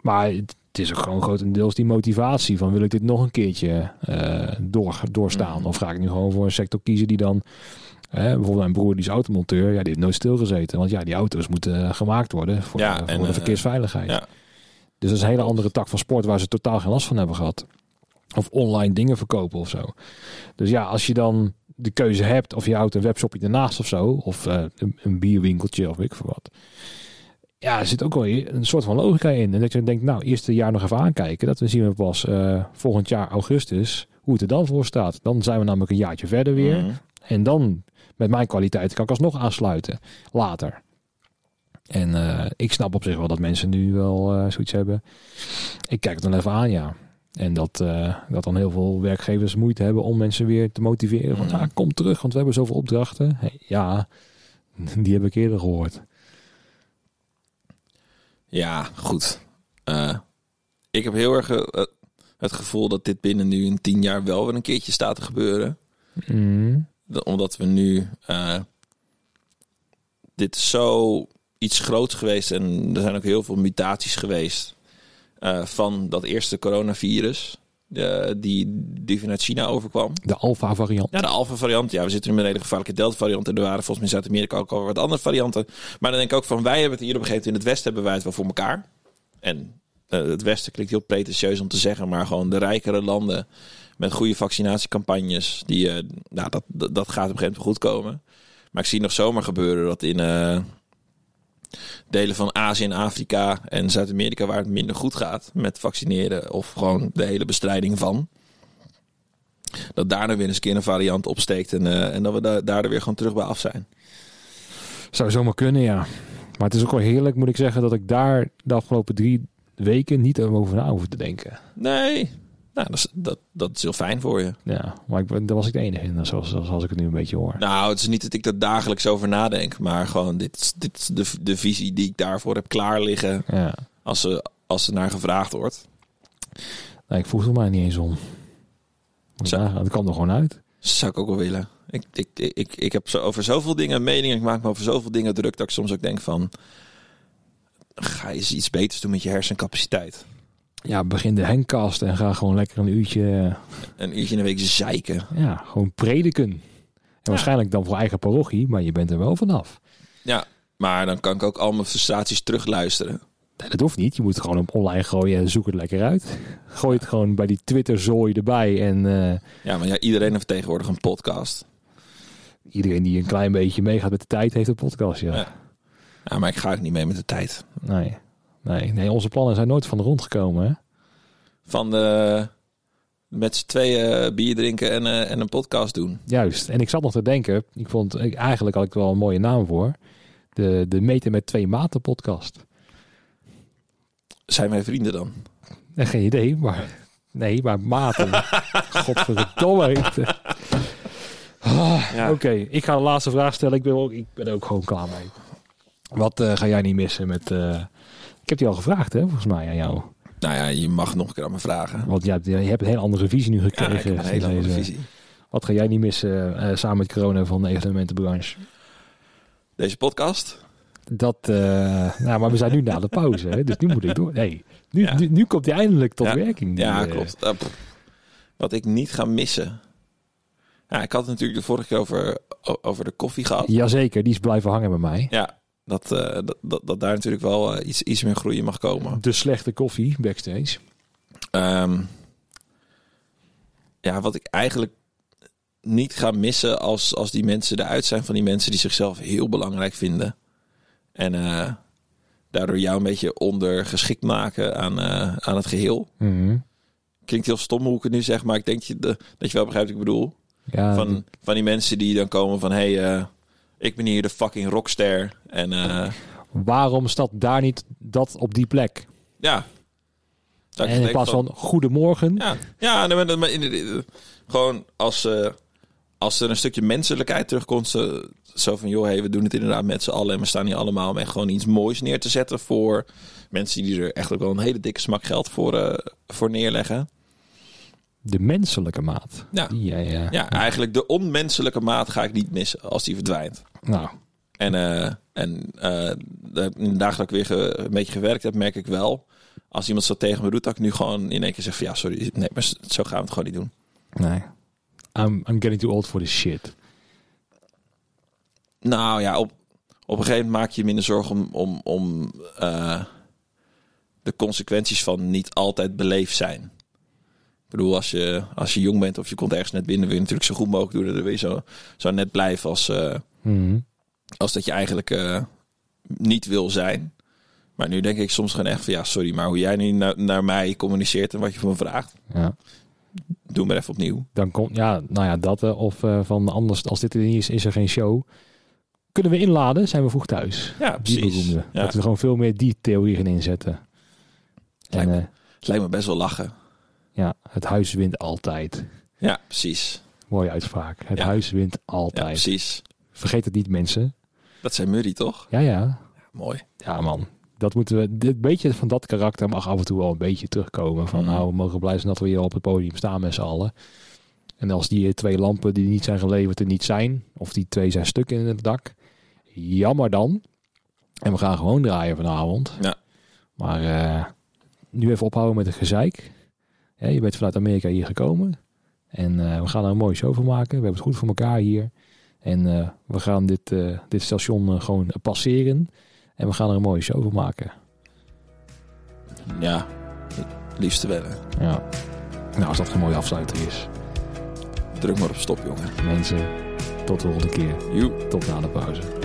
Maar het, het is ook gewoon grotendeels die motivatie van wil ik dit nog een keertje eh, door, doorstaan. Mhm. Of ga ik nu gewoon voor een sector kiezen die dan Hè, bijvoorbeeld mijn broer die is automonteur, ja, die heeft nooit stilgezeten. Want ja, die auto's moeten eh, gemaakt worden voor, Ja, eh, voor en, de eh, verkeersveiligheid. ja. Dus dat is een hele andere tak van sport waar ze totaal geen last van hebben gehad. Of online dingen verkopen of zo. Dus ja, als je dan de keuze hebt of je houdt een webshopje ernaast of zo. Of een, een bierwinkeltje of weet ik veel wat. Ja, er zit ook wel een soort van logica in. En dat je denkt, nou, eerste jaar nog even aankijken. Dat we zien we pas volgend jaar augustus hoe het er dan voor staat. Dan zijn we namelijk een jaartje verder weer. Mhm. En dan, met mijn kwaliteit, kan ik alsnog aansluiten. Later. En eh, ik snap op zich wel dat mensen nu wel eh, zoiets hebben. Ik kijk het dan even aan, ja. En dat, eh, dat dan heel veel werkgevers moeite hebben om mensen weer te motiveren. Van, Mhm. ah, kom terug, want we hebben zoveel opdrachten. Hey, ja, [LAUGHS] die heb ik eerder gehoord. Ja, goed. Ik heb heel erg het gevoel dat dit binnen nu in tien jaar wel weer een keertje staat te gebeuren. Mm. Omdat we nu... eh, dit is zo iets groots geweest en er zijn ook heel veel mutaties geweest eh, van dat eerste coronavirus. die, die vanuit China overkwam. De alpha variant. Ja, de alpha variant. Ja, we zitten nu met een hele gevaarlijke delta variant. En er waren volgens mij in Zuid-Amerika ook al wat andere varianten. Maar dan denk ik ook van, wij hebben het hier op een gegeven moment in het Westen hebben wij het wel voor elkaar. En eh, het Westen klinkt heel pretentieus om te zeggen, maar gewoon de rijkere landen met goede vaccinatiecampagnes, die, eh, nou, dat, dat, dat gaat op een gegeven moment goed komen. Maar ik zie nog zomaar gebeuren dat in eh, delen van Azië en Afrika en Zuid-Amerika waar het minder goed gaat met vaccineren of gewoon de hele bestrijding van dat daar dan weer eens een keer een variant opsteekt en, eh, en dat we da daar weer gewoon terug bij af zijn. Zou zomaar kunnen, ja. Maar het is ook wel heerlijk, moet ik zeggen, dat ik daar de afgelopen drie weken niet over na hoef te denken. Nee, nou, dat, is, dat, dat is heel fijn voor je. Ja, maar ik, daar was ik de enige in, zoals, zoals ik het nu een beetje hoor. Nou, het is niet dat ik er dagelijks over nadenk, maar gewoon dit, dit is de, de visie die ik daarvoor heb klaar liggen Ja. als, ze, als er naar gevraagd wordt. Nee, ik vroeg er maar niet eens om. Moet Zo. je nagaan, Dat kwam er gewoon uit. Zou ik ook wel willen. Ik, ik, ik, ik, heb zo over zoveel dingen meningen, ik maak me over zoveel dingen druk dat ik soms ook denk van, ga je eens iets beters doen met je hersencapaciteit. Ja, begin de Henkcast en ga gewoon lekker een uurtje, Een uurtje in de week zeiken. eh, ja, gewoon prediken. En waarschijnlijk dan voor eigen parochie, maar je bent er wel vanaf. Ja, maar dan kan ik ook al mijn frustraties terugluisteren. Nee, dat hoeft niet. Je moet het gewoon op online gooien en zoek het lekker uit. Gooi het gewoon bij die Twitter-zooi erbij. En eh, Ja, maar ja, iedereen heeft tegenwoordig een podcast. iedereen die een klein beetje meegaat met de tijd heeft een podcast. Ja. Ja. Ja, maar ik ga ook niet mee met de tijd. Nee. Nee, nee, onze plannen zijn nooit van de grond gekomen. Hè? Van de, met z'n tweeën bier drinken en, eh, en een podcast doen. Juist. En ik zat nog te denken, ik vond eigenlijk had ik wel een mooie naam voor. De, de Meten met twee maten podcast. Zijn wij vrienden dan? Nee, geen idee, maar nee, maar maten. [LAUGHS] Godverdomme. Ah, Ja. Oké, ik ga de laatste vraag stellen. Ik ben ook, ik ben ook gewoon klaar mee. Wat eh, ga jij niet missen met... eh, ik heb die al gevraagd, hè, volgens mij aan jou. Nou ja, je mag nog een keer aan me vragen. Want je hebt, je hebt een hele andere visie nu Ja, gekregen. ik heb een hele sinds andere visie. Wat ga jij niet missen eh, samen met corona van de evenementenbranche? Deze podcast? Dat, eh, nou, maar we zijn nu na de pauze, hè, dus nu moet ik door. Nee, nu, Ja. nu, nu komt hij eindelijk tot Ja. werking. die, Ja, eh, klopt. Uh, Wat ik niet ga missen. Ja, ik had het natuurlijk de vorige keer over, over de koffie gehad. Jazeker, die is blijven hangen bij mij. Ja, dat, eh, dat, dat, dat daar natuurlijk wel eh, iets, iets meer groei in mag komen. De slechte koffie backstage. Ehm, ja, wat ik eigenlijk niet ga missen als, als die mensen eruit zijn van die mensen die zichzelf heel belangrijk vinden. En eh, daardoor jou een beetje ondergeschikt maken aan, aan het geheel. Mhm. Klinkt heel stom hoe ik het nu zeg, maar ik denk je, de, dat je wel begrijpt wat ik bedoel. Ja, Van, van die mensen die dan komen van, hé, hey, ik ben hier de fucking rockster. En eh, waarom staat daar niet dat op die plek? ja. Dat en in plaats van, goedemorgen. Ja, ja nee, maar, maar gewoon als, eh, als er een stukje menselijkheid terugkomt. Zo, zo van, joh, hey, we doen het inderdaad met z'n allen. En we staan hier allemaal om echt gewoon iets moois neer te zetten voor mensen die er echt ook wel een hele dikke smak geld voor, eh, voor neerleggen. De menselijke maat. Ja. Die eh, Ja, eigenlijk de onmenselijke maat ga ik niet missen als die verdwijnt. Nou, En, eh, en dagen dat ik weer ge- een beetje gewerkt heb, merk ik wel. Als iemand zo tegen me doet, dat ik nu gewoon in één keer zeg van ja, sorry, nee, maar zo gaan we het gewoon niet doen. nee. I'm, I'm getting too old for this shit. Nou ja, op, op een gegeven moment maak je minder zorgen om, om, om de consequenties van niet altijd beleefd zijn. Ik bedoel, als je, als je jong bent of je komt ergens net binnen, wil je natuurlijk zo goed mogelijk doen. Dan wil je zo, zo net blijven als, eh, Mhm. als dat je eigenlijk eh, niet wil zijn. Maar nu denk ik soms gewoon echt van ja, sorry, maar hoe jij nu naar, naar mij communiceert en wat je van me vraagt, Ja. doe maar even opnieuw. Dan komt, ja, nou ja, dat eh, of van anders, als dit er niet is, is er geen show. Kunnen we inladen, zijn we vroeg thuis. Ja, precies. Ja. Dat we gewoon veel meer die theorie gaan inzetten. En Lijkt me- Het lijkt me best wel lachen. Ja, het huis wint altijd. Ja, precies. Mooie uitspraak. Het Ja. huis wint Ja, altijd. precies. Vergeet het niet, mensen. Dat zijn Murray toch? Ja, ja. Mooi. Ja, man. Dat moeten we. Dit beetje van dat karakter mag af en toe wel een beetje terugkomen. Van Mhm. nou, we mogen blij zijn dat we hier op het podium staan met z'n allen. En als die twee lampen die niet zijn geleverd er niet zijn, of die twee zijn stuk in het dak, jammer dan. En we gaan gewoon draaien vanavond. Ja. Maar eh, nu even ophouden met het gezeik. Ja, je bent vanuit Amerika hier gekomen. En eh, we gaan er een mooie show van maken. We hebben het goed voor elkaar hier. En eh, we gaan dit, eh, dit station gewoon passeren. En we gaan er een mooie show van maken. Ja, het liefste wedden. Ja. Nou, als dat geen mooie afsluiter is. Druk maar op stop, jongen. Mensen, tot de volgende keer. Joe. Tot na de pauze.